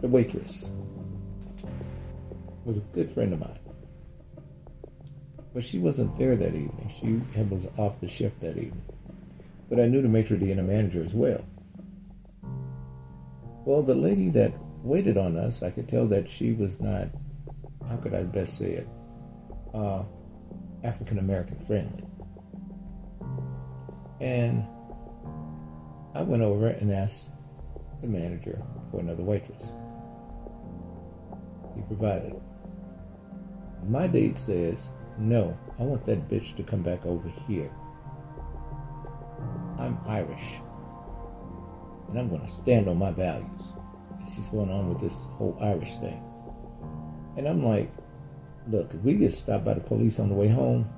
Speaker 2: the waitress was a good friend of mine. But she wasn't there that evening. She was off the shift that evening. But I knew the maitre d' and the manager as well. Well, the lady that waited on us, I could tell that she was not, how could I best say it, uh, African American friendly. And I went over and asked the manager for another waitress. He provided. My date says, no, I want that bitch to come back over here. I'm Irish. And I'm going to stand on my values. She's going on with this whole Irish thing. And I'm like, look, if we get stopped by the police on the way home,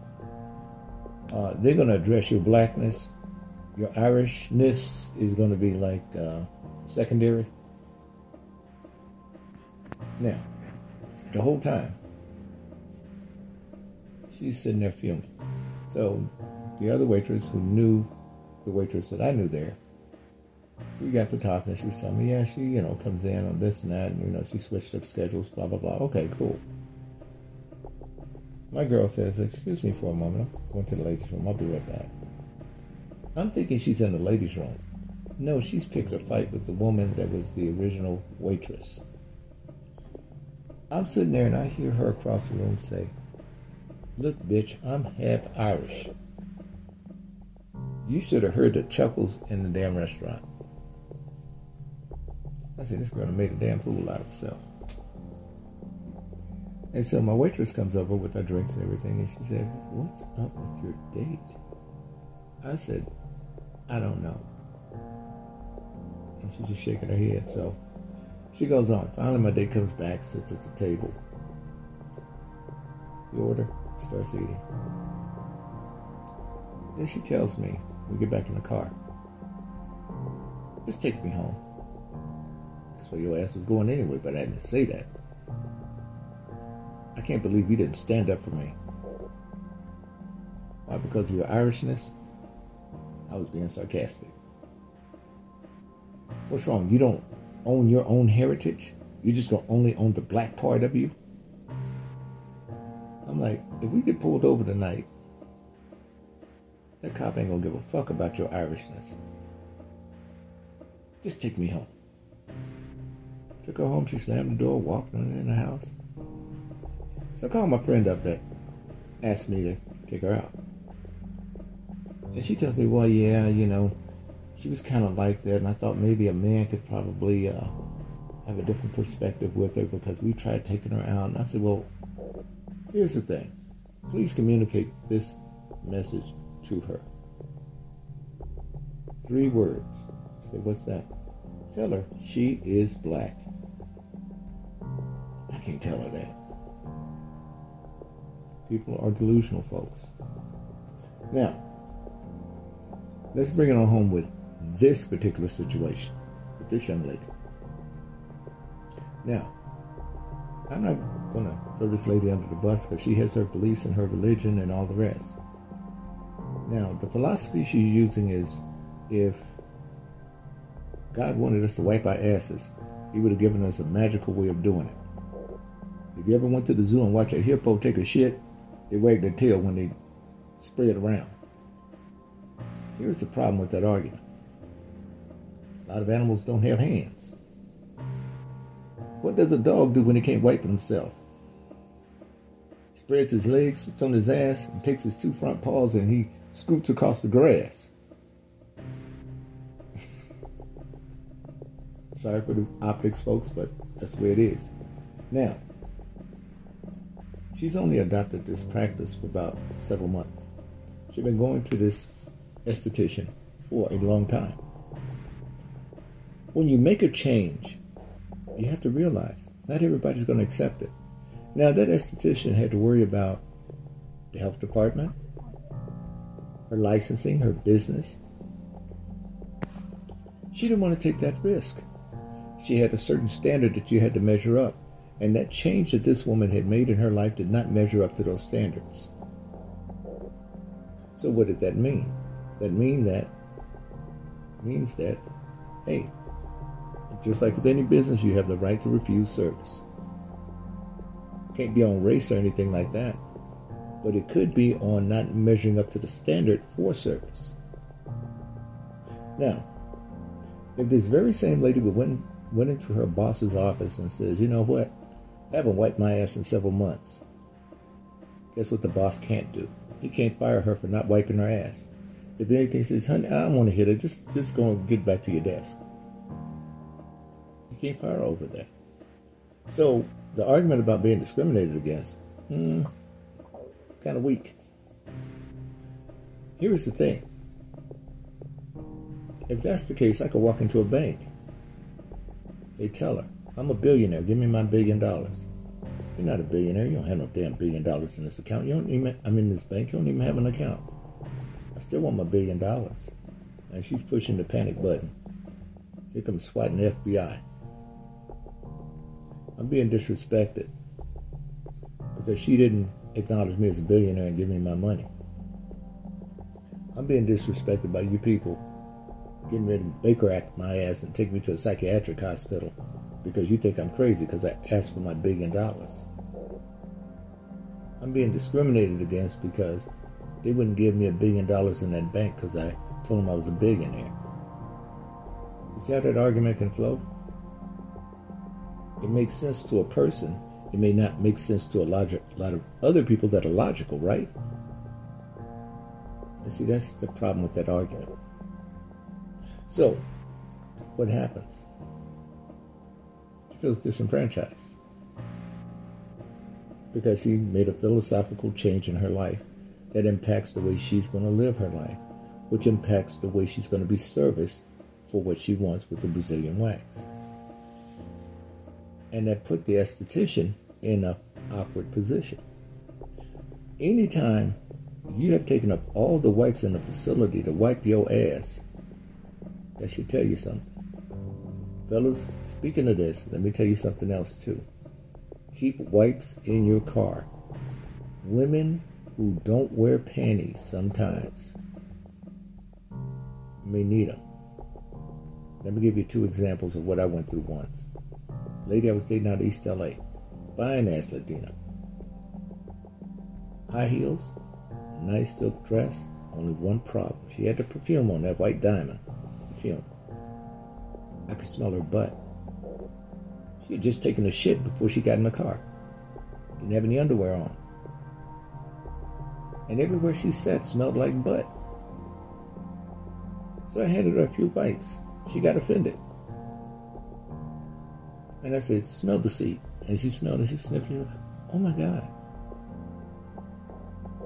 Speaker 2: uh, they're going to address your blackness. Your Irishness is going to be like uh, secondary. Now, the whole time, she's sitting there fuming. So the other waitress who knew the waitress that I knew there, we got to talking and she was telling me, yeah, she, you know, comes in on this and that and, you know, she switched up schedules, blah, blah, blah. Okay, cool. My girl says, excuse me for a moment. I'm going to the ladies' room. I'll be right back. I'm thinking she's in the ladies' room. No, she's picked a fight with the woman that was the original waitress. I'm sitting there and I hear her across the room say, Look, bitch, I'm half Irish. You should have heard the chuckles in the damn restaurant. I said, This girl made a damn fool out of herself. And so my waitress comes over with our drinks and everything, and she said, What's up with your date? I said, I don't know. And she's just shaking her head. So she goes on. Finally, my date comes back, sits at the table. The order starts eating. Then she tells me, we get back in the car, just take me home. That's where your ass was going anyway, but I didn't say that. I can't believe you didn't stand up for me. Why? Because of your Irishness? I was being sarcastic. What's wrong? You don't own your own heritage? You just gonna only own the black part of you? I'm like, if we get pulled over tonight, that cop ain't gonna give a fuck about your Irishness. Just take me home. Took her home, she slammed the door, walked in the house. So I called my friend up that asked me to take her out. And she tells me, well, yeah, you know, she was kind of like that, and I thought maybe a man could probably uh, have a different perspective with her because we tried taking her out. And I said, well, here's the thing. Please communicate this message to her. Three words. I said, what's that? Tell her she is black. I can't tell her that. People are delusional, folks. Now, let's bring it on home with this particular situation with this young lady. Now, I'm not going to throw this lady under the bus because she has her beliefs and her religion and all the rest. Now, the philosophy she's using is if God wanted us to wipe our asses, He would have given us a magical way of doing it. If you ever went to the zoo and watched a hippo take a shit, they wag their tail when they spray it around. Here's the problem with that argument. A lot of animals don't have hands. What does a dog do when he can't wipe himself? He spreads his legs, sits on his ass, and takes his two front paws and he scoots across the grass. Sorry for the optics, folks, but that's the way it is. Now, she's only adopted this practice for about several months. She's been going to this esthetician for a long time. When you make a change, you have to realize not everybody's going to accept it. Now, that esthetician had to worry about the health department, her licensing, her business. She didn't want to take that risk. She had a certain standard that you had to measure up, and that change that this woman had made in her life did not measure up to those standards. So what did that mean? That mean that means that, hey, just like with any business, you have the right to refuse service. Can't be on race or anything like that, but it could be on not measuring up to the standard for service. Now, if this very same lady would went went into her boss's office and says, "You know what? I haven't wiped my ass in several months." Guess what the boss can't do? He can't fire her for not wiping her ass. If anything says, "Honey, I don't want to hit it, Just just go and get back to your desk." You can't fire over that. So the argument about being discriminated against, hmm, kind of weak. Here's the thing. If that's the case, I could walk into a bank. They tell her, I'm a billionaire. Give me my billion dollars. You're not a billionaire. You don't have no damn billion dollars in this account. You don't even, I'm in this bank. You don't even have an account. I still want my billion dollars. And she's pushing the panic button. Here comes SWAT and FBI. I'm being disrespected because she didn't acknowledge me as a billionaire and give me my money. I'm being disrespected by you people getting ready to Baker Act my ass and take me to a psychiatric hospital because you think I'm crazy because I asked for my billion dollars. I'm being discriminated against because they wouldn't give me a billion dollars in that bank because I told them I was a billionaire. How that argument can flow? It makes sense to a person. It may not make sense to a lot of other people that are logical, right? And see, that's the problem with that argument. So, what happens? She feels disenfranchised because she made a philosophical change in her life that impacts the way she's going to live her life, which impacts the way she's going to be serviced for what she wants with the Brazilian wax. And that put the esthetician in an awkward position. Anytime you have taken up all the wipes in the facility to wipe your ass, that should tell you something. Fellas, speaking of this, let me tell you something else too. Keep wipes in your car. Women who don't wear panties sometimes may need them. Let me give you two examples of what I went through once. Lady I was dating out of East LA. Fine ass Latina. High heels, nice silk dress, only one problem. She had the perfume on that white diamond perfume. I could smell her butt. She had just taken a shit before she got in the car. Didn't have any underwear on. And everywhere she sat smelled like butt. So I handed her a few wipes. She got offended. And I said, smell the seat. And she smelled and She sniffed it. Oh my God.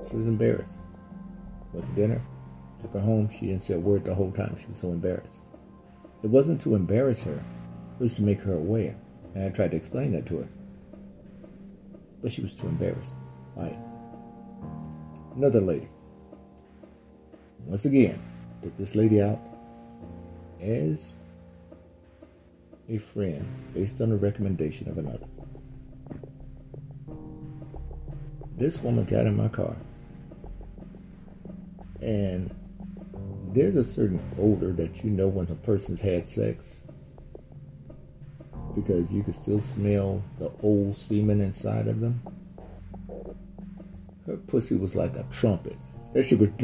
Speaker 2: She was embarrassed. Went to dinner. Took her home. She didn't say a word the whole time. She was so embarrassed. It wasn't to embarrass her. It was to make her aware. And I tried to explain that to her. But she was too embarrassed by it. Another lady. Once again, took this lady out as a friend based on the recommendation of another. This woman got in my car and there's a certain odor that you know when a person's had sex because you can still smell the old semen inside of them. Her pussy was like a trumpet. That shit was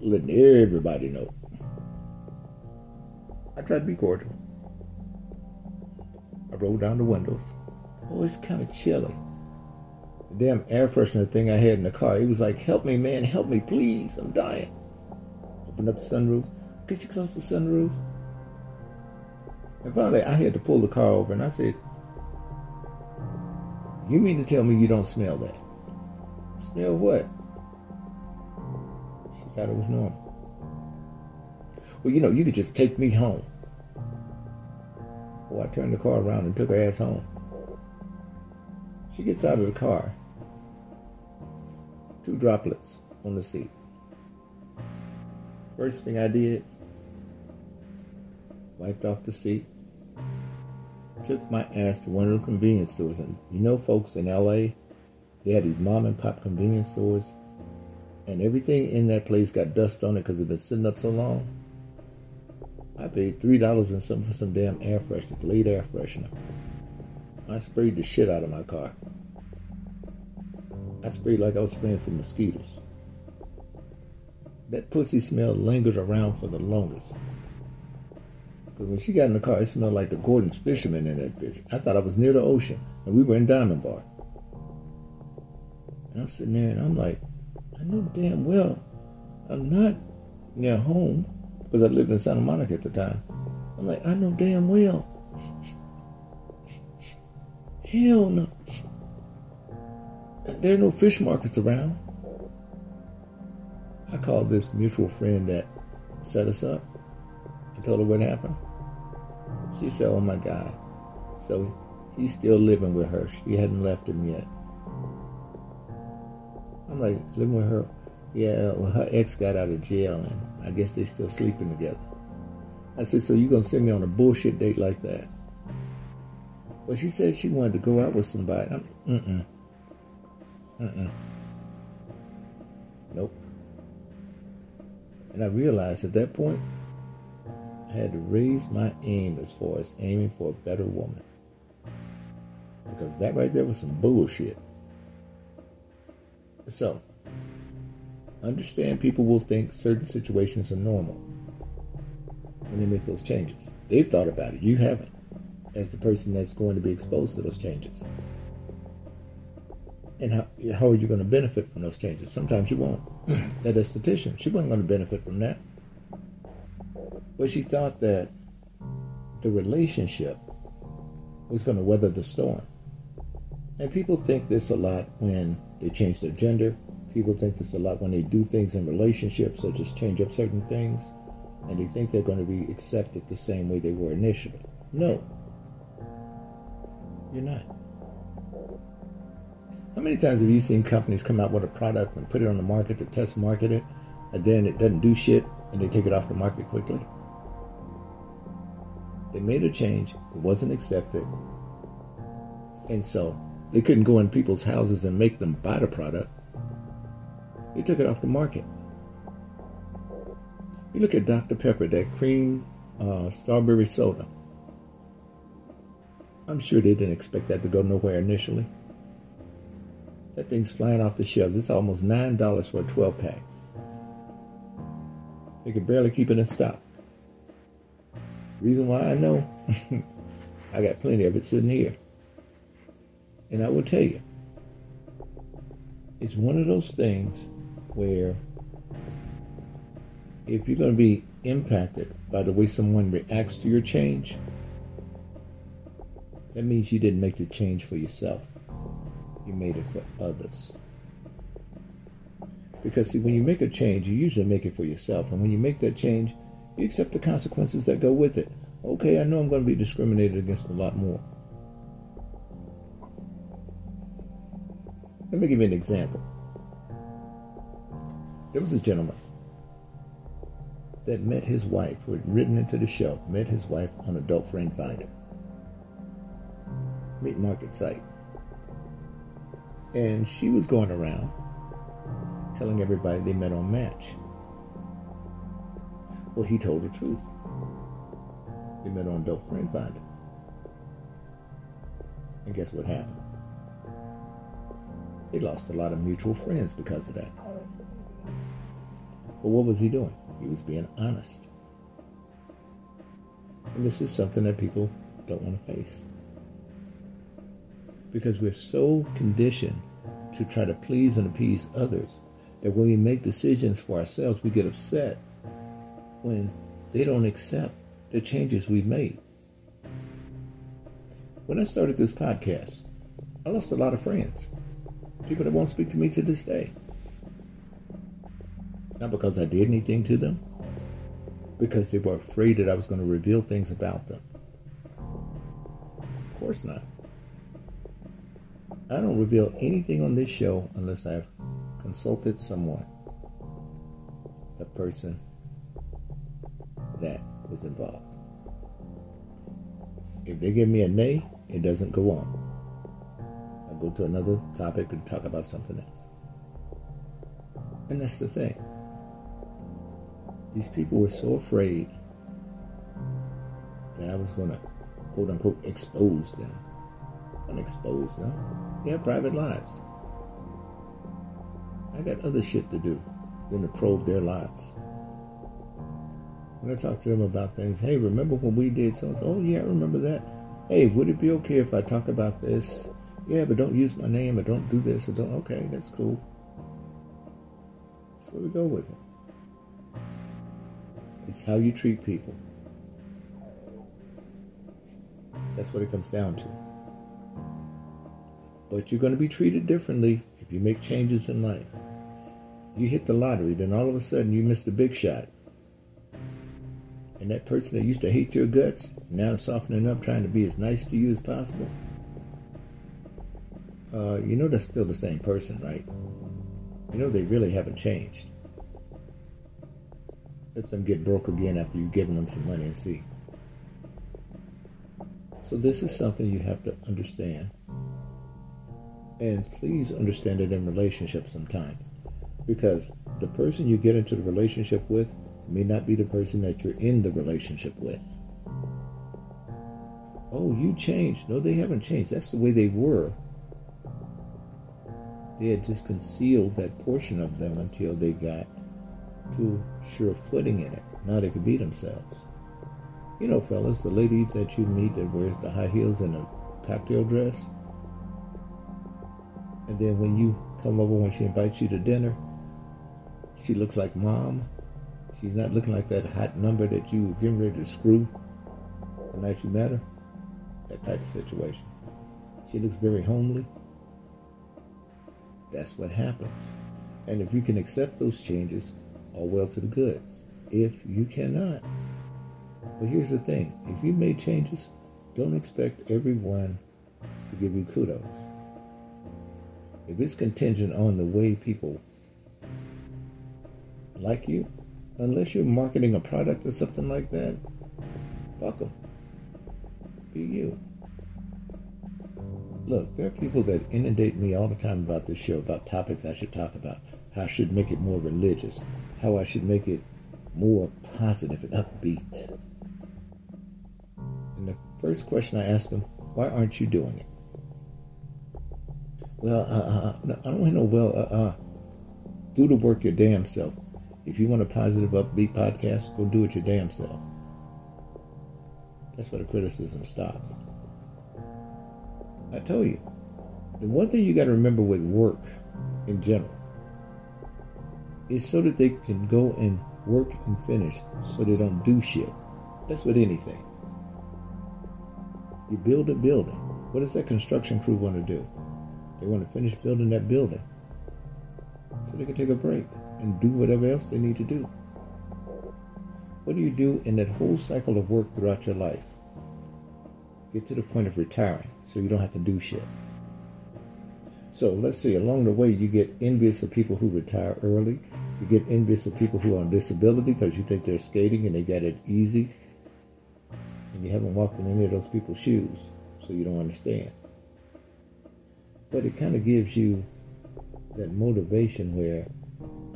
Speaker 2: letting everybody know. I tried to be cordial. I rolled down the windows. Oh, it's kind of chilly damn air freshener thing I had in the car. He was like, "Help me, man! Help me, please! I'm dying." Opened up the sunroof. Could you close the sunroof? And finally, I had to pull the car over, and I said, "You mean to tell me you don't smell that? Smell what?" She thought it was normal. Well, you know, you could just take me home. Well, I turned the car around and took her ass home. She gets out of the car. Two droplets on the seat. First thing I did, wiped off the seat, took my ass to one of the convenience stores. And you know, folks in LA, they had these mom and pop convenience stores, and everything in that place got dust on it because it's been sitting up so long. I paid three dollars and something for some damn air freshener, Glade air freshener. I sprayed the shit out of my car. I sprayed like I was spraying for mosquitoes. That pussy smell lingered around for the longest. Because when she got in the car, it smelled like the Gorton's fisherman in that bitch. I thought I was near the ocean, and we were in Diamond Bar. And I'm sitting there, and I'm like, I know damn well I'm not near home because I lived in Santa Monica at the time. I'm like, I know damn well. Hell no. There are no fish markets around. I called this mutual friend that set us up. I told her what happened. She said, Oh my God. So he's still living with her. She hadn't left him yet. I'm like, living with her. Yeah, well, her ex got out of jail and I guess they're still sleeping together. I said, So you're gonna send me on a bullshit date like that? Well, she said she wanted to go out with somebody. I'm, mm-mm. Mm-mm. Nope. And I realized at that point, I had to raise my aim as far as aiming for a better woman. Because that right there was some bullshit. So, understand people will think certain situations are normal when they make those changes. They've thought about it. You haven't, as the person that's going to be exposed to those changes. And how, how are you going to benefit from those changes? Sometimes you won't. that esthetician, she wasn't going to benefit from that. But she thought that the relationship was going to weather the storm. And people think this a lot when they change their gender. People think this a lot when they do things in relationships, such as change up certain things, and they think they're going to be accepted the same way they were initially. No, you're not. How many times have you seen companies come out with a product and put it on the market to test market it, and then it doesn't do shit, and they take it off the market quickly? They made a change, it wasn't accepted, and so they couldn't go in people's houses and make them buy the product. They took it off the market. You look at Dr. Pepper, that cream uh, strawberry soda. I'm sure they didn't expect that to go nowhere initially. That thing's flying off the shelves. It's almost $9 for a 12 pack. They could barely keep it in stock. Reason why I know, I got plenty of it sitting here. And I will tell you, it's one of those things where if you're going to be impacted by the way someone reacts to your change, that means you didn't make the change for yourself. You made it for others. Because see, when you make a change, you usually make it for yourself. And when you make that change, you accept the consequences that go with it. Okay, I know I'm going to be discriminated against a lot more. Let me give you an example. There was a gentleman that met his wife, who had written into the show, met his wife on Adult Friend Finder. Meet market site. And she was going around telling everybody they met on Match. Well, he told the truth. They met on Adult Friend Finder. And guess what happened? They lost a lot of mutual friends because of that. But what was he doing? He was being honest. And this is something that people don't want to face. Because we're so conditioned to try to please and appease others that when we make decisions for ourselves, we get upset when they don't accept the changes we've made. When I started this podcast, I lost a lot of friends people that won't speak to me to this day. Not because I did anything to them, because they were afraid that I was going to reveal things about them. Of course not. I don't reveal anything on this show unless I've consulted someone, the person that was involved. If they give me a nay, it doesn't go on. I'll go to another topic and talk about something else. And that's the thing. These people were so afraid that I was going to, quote unquote, expose them. Unexpose them. They have private lives. I got other shit to do than to probe their lives. When I talk to them about things, hey, remember when we did so and so? Oh, yeah, I remember that. Hey, would it be okay if I talk about this? Yeah, but don't use my name or don't do this or don't. Okay, that's cool. That's where we go with it. It's how you treat people. That's what it comes down to. But you're going to be treated differently if you make changes in life. You hit the lottery, then all of a sudden you miss the big shot. And that person that used to hate your guts, now softening up, trying to be as nice to you as possible. Uh, you know that's still the same person, right? You know they really haven't changed. Let them get broke again after you've given them some money and see. So this is something you have to understand. And please understand it in relationships sometimes. Because the person you get into the relationship with may not be the person that you're in the relationship with. Oh, you changed. No, they haven't changed. That's the way they were. They had just concealed that portion of them until they got to sure footing in it. Now they could be themselves. You know, fellas, the lady that you meet that wears the high heels and a cocktail dress. And then when you come over when she invites you to dinner, she looks like mom. She's not looking like that hot number that you were getting ready to screw the night you met her. That type of situation. She looks very homely. That's what happens. And if you can accept those changes, all well to the good. If you cannot, but here's the thing if you made changes, don't expect everyone to give you kudos. If it's contingent on the way people like you, unless you're marketing a product or something like that, fuck them. Be you. Look, there are people that inundate me all the time about this show, about topics I should talk about, how I should make it more religious, how I should make it more positive and upbeat. And the first question I ask them, why aren't you doing it? Well, uh, uh, no, I don't know, well, uh, uh, do the work your damn self. If you want a positive, upbeat podcast, go do it your damn self. That's where the criticism stops. I tell you, the one thing you got to remember with work in general is so that they can go and work and finish so they don't do shit. That's with anything. You build a building. What does that construction crew want to do? They want to finish building that building so they can take a break and do whatever else they need to do. What do you do in that whole cycle of work throughout your life? Get to the point of retiring so you don't have to do shit. So let's see, along the way, you get envious of people who retire early. You get envious of people who are on disability because you think they're skating and they got it easy. And you haven't walked in any of those people's shoes, so you don't understand. But it kind of gives you that motivation where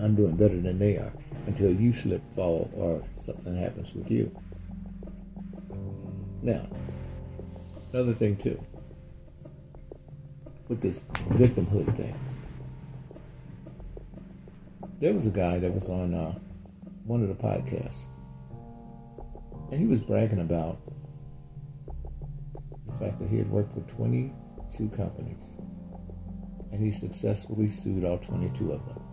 Speaker 2: I'm doing better than they are until you slip, fall, or something happens with you. Now, another thing too, with this victimhood thing. There was a guy that was on uh, one of the podcasts, and he was bragging about the fact that he had worked for 22 companies, and he successfully sued all 22 of them.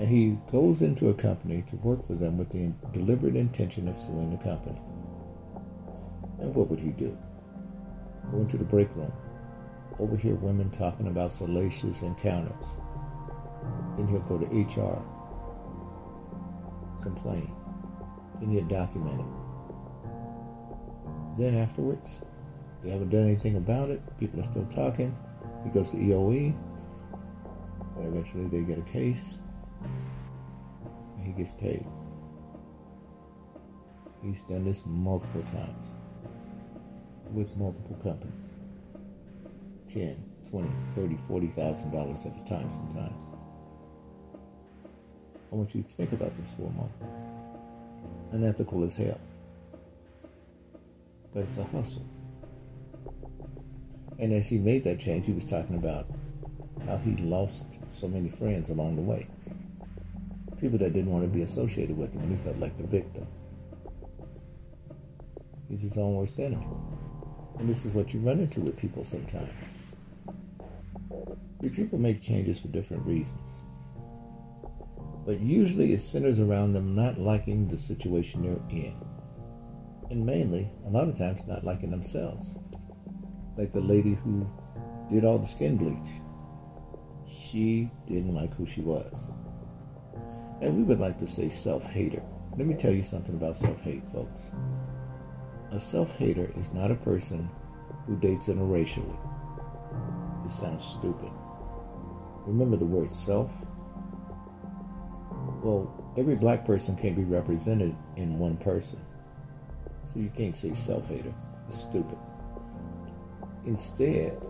Speaker 2: And he goes into a company to work with them with the deliberate intention of suing the company. And what would he do? Go into the break room, overhear women talking about salacious encounters. Then he'll go to HR, complain. Then you document it. Then afterwards, they haven't done anything about it. People are still talking. He goes to EOE. And eventually they get a case. He gets paid. He's done this multiple times with multiple companies. 10, 20, 30, 40,000 dollars at a time sometimes. I want you to think about this for a moment. Unethical as hell. But it's a hustle. And as he made that change, he was talking about how he lost so many friends along the way. People that didn't want to be associated with him and he felt like the victim. He's his own worst enemy. And this is what you run into with people sometimes. See, people make changes for different reasons. But usually it centers around them not liking the situation they're in. And mainly, a lot of times, not liking themselves. Like the lady who did all the skin bleach. She didn't like who she was. And we would like to say self hater. Let me tell you something about self hate, folks. A self hater is not a person who dates interracially. It sounds stupid. Remember the word self? Well, every black person can't be represented in one person. So you can't say self hater. It's stupid. Instead,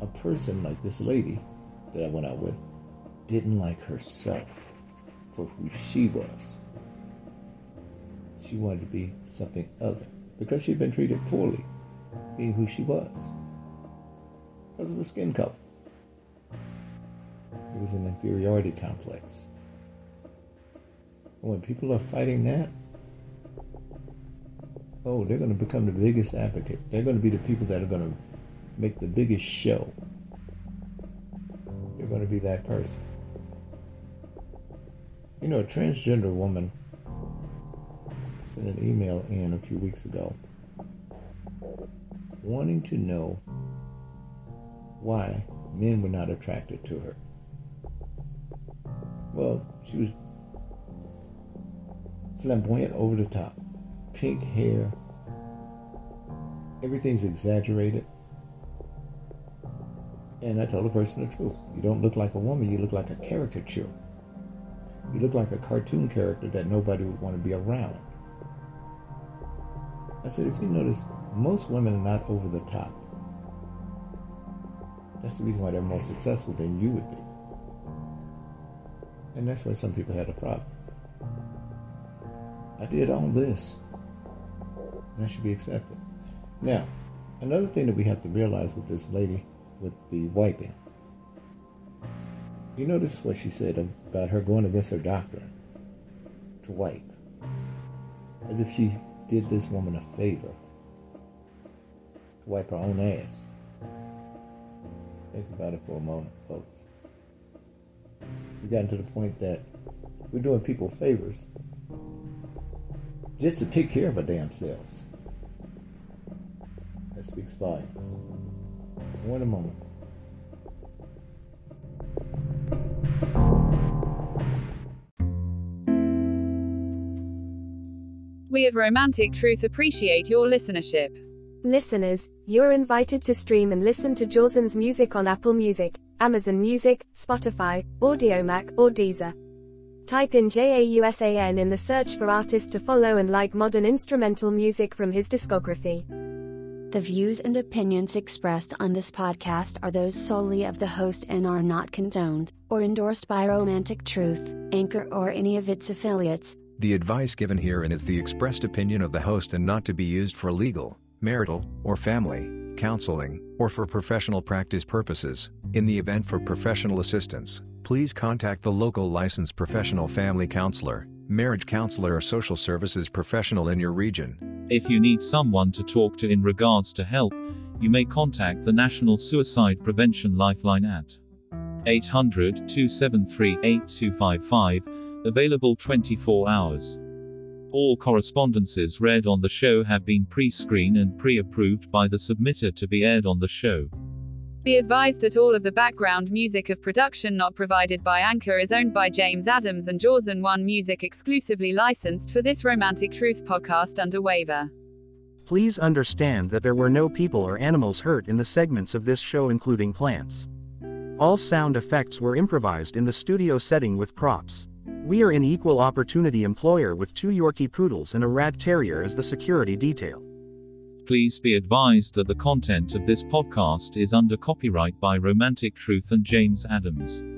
Speaker 2: a person like this lady that I went out with didn't like herself for who she was she wanted to be something other because she'd been treated poorly being who she was because of her skin color. It was an inferiority complex. And when people are fighting that, oh, they're going to become the biggest advocate. They're going to be the people that are going to make the biggest show. They're going to be that person. You know, a transgender woman sent an email in a few weeks ago wanting to know why men were not attracted to her. Well, she was flamboyant over the top, pink hair, everything's exaggerated. And I told the person the truth. You don't look like a woman, you look like a caricature. You look like a cartoon character that nobody would want to be around. I said, if you notice, most women are not over the top. That's the reason why they're more successful than you would be. And that's why some people had a problem. I did all this. And I should be accepted. Now, another thing that we have to realize with this lady with the wiping. You notice what she said about her going against her doctrine to wipe. As if she did this woman a favor to wipe her own ass. Think about it for a moment, folks. We've gotten to the point that we're doing people favors just to take care of our damn selves. That speaks volumes. One a moment.
Speaker 1: We at Romantic Truth appreciate your listenership.
Speaker 6: Listeners, you're invited to stream and listen to Jawson's music on Apple Music, Amazon Music, Spotify, Audiomack, or Deezer. Type in JAUSAN in the search for artist to follow and like modern instrumental music from his discography.
Speaker 7: The views and opinions expressed on this podcast are those solely of the host and are not condoned or endorsed by Romantic Truth, Anchor, or any of its affiliates.
Speaker 8: The advice given herein is the expressed opinion of the host and not to be used for legal, marital, or family, counseling, or for professional practice purposes. In the event for professional assistance, please contact the local licensed professional family counselor, marriage counselor, or social services professional in your region.
Speaker 9: If you need someone to talk to in regards to help, you may contact the National Suicide Prevention Lifeline at 800 273 8255 Available 24 hours. All correspondences read on the show have been pre screened and pre approved by the submitter to be aired on the show.
Speaker 1: Be advised that all of the background music of production not provided by Anchor is owned by James Adams and Jawson One Music exclusively licensed for this Romantic Truth podcast under waiver.
Speaker 10: Please understand that there were no people or animals hurt in the segments of this show, including plants. All sound effects were improvised in the studio setting with props. We are an equal opportunity employer with two Yorkie poodles and a rat terrier as the security detail.
Speaker 9: Please be advised that the content of this podcast is under copyright by Romantic Truth and James Adams.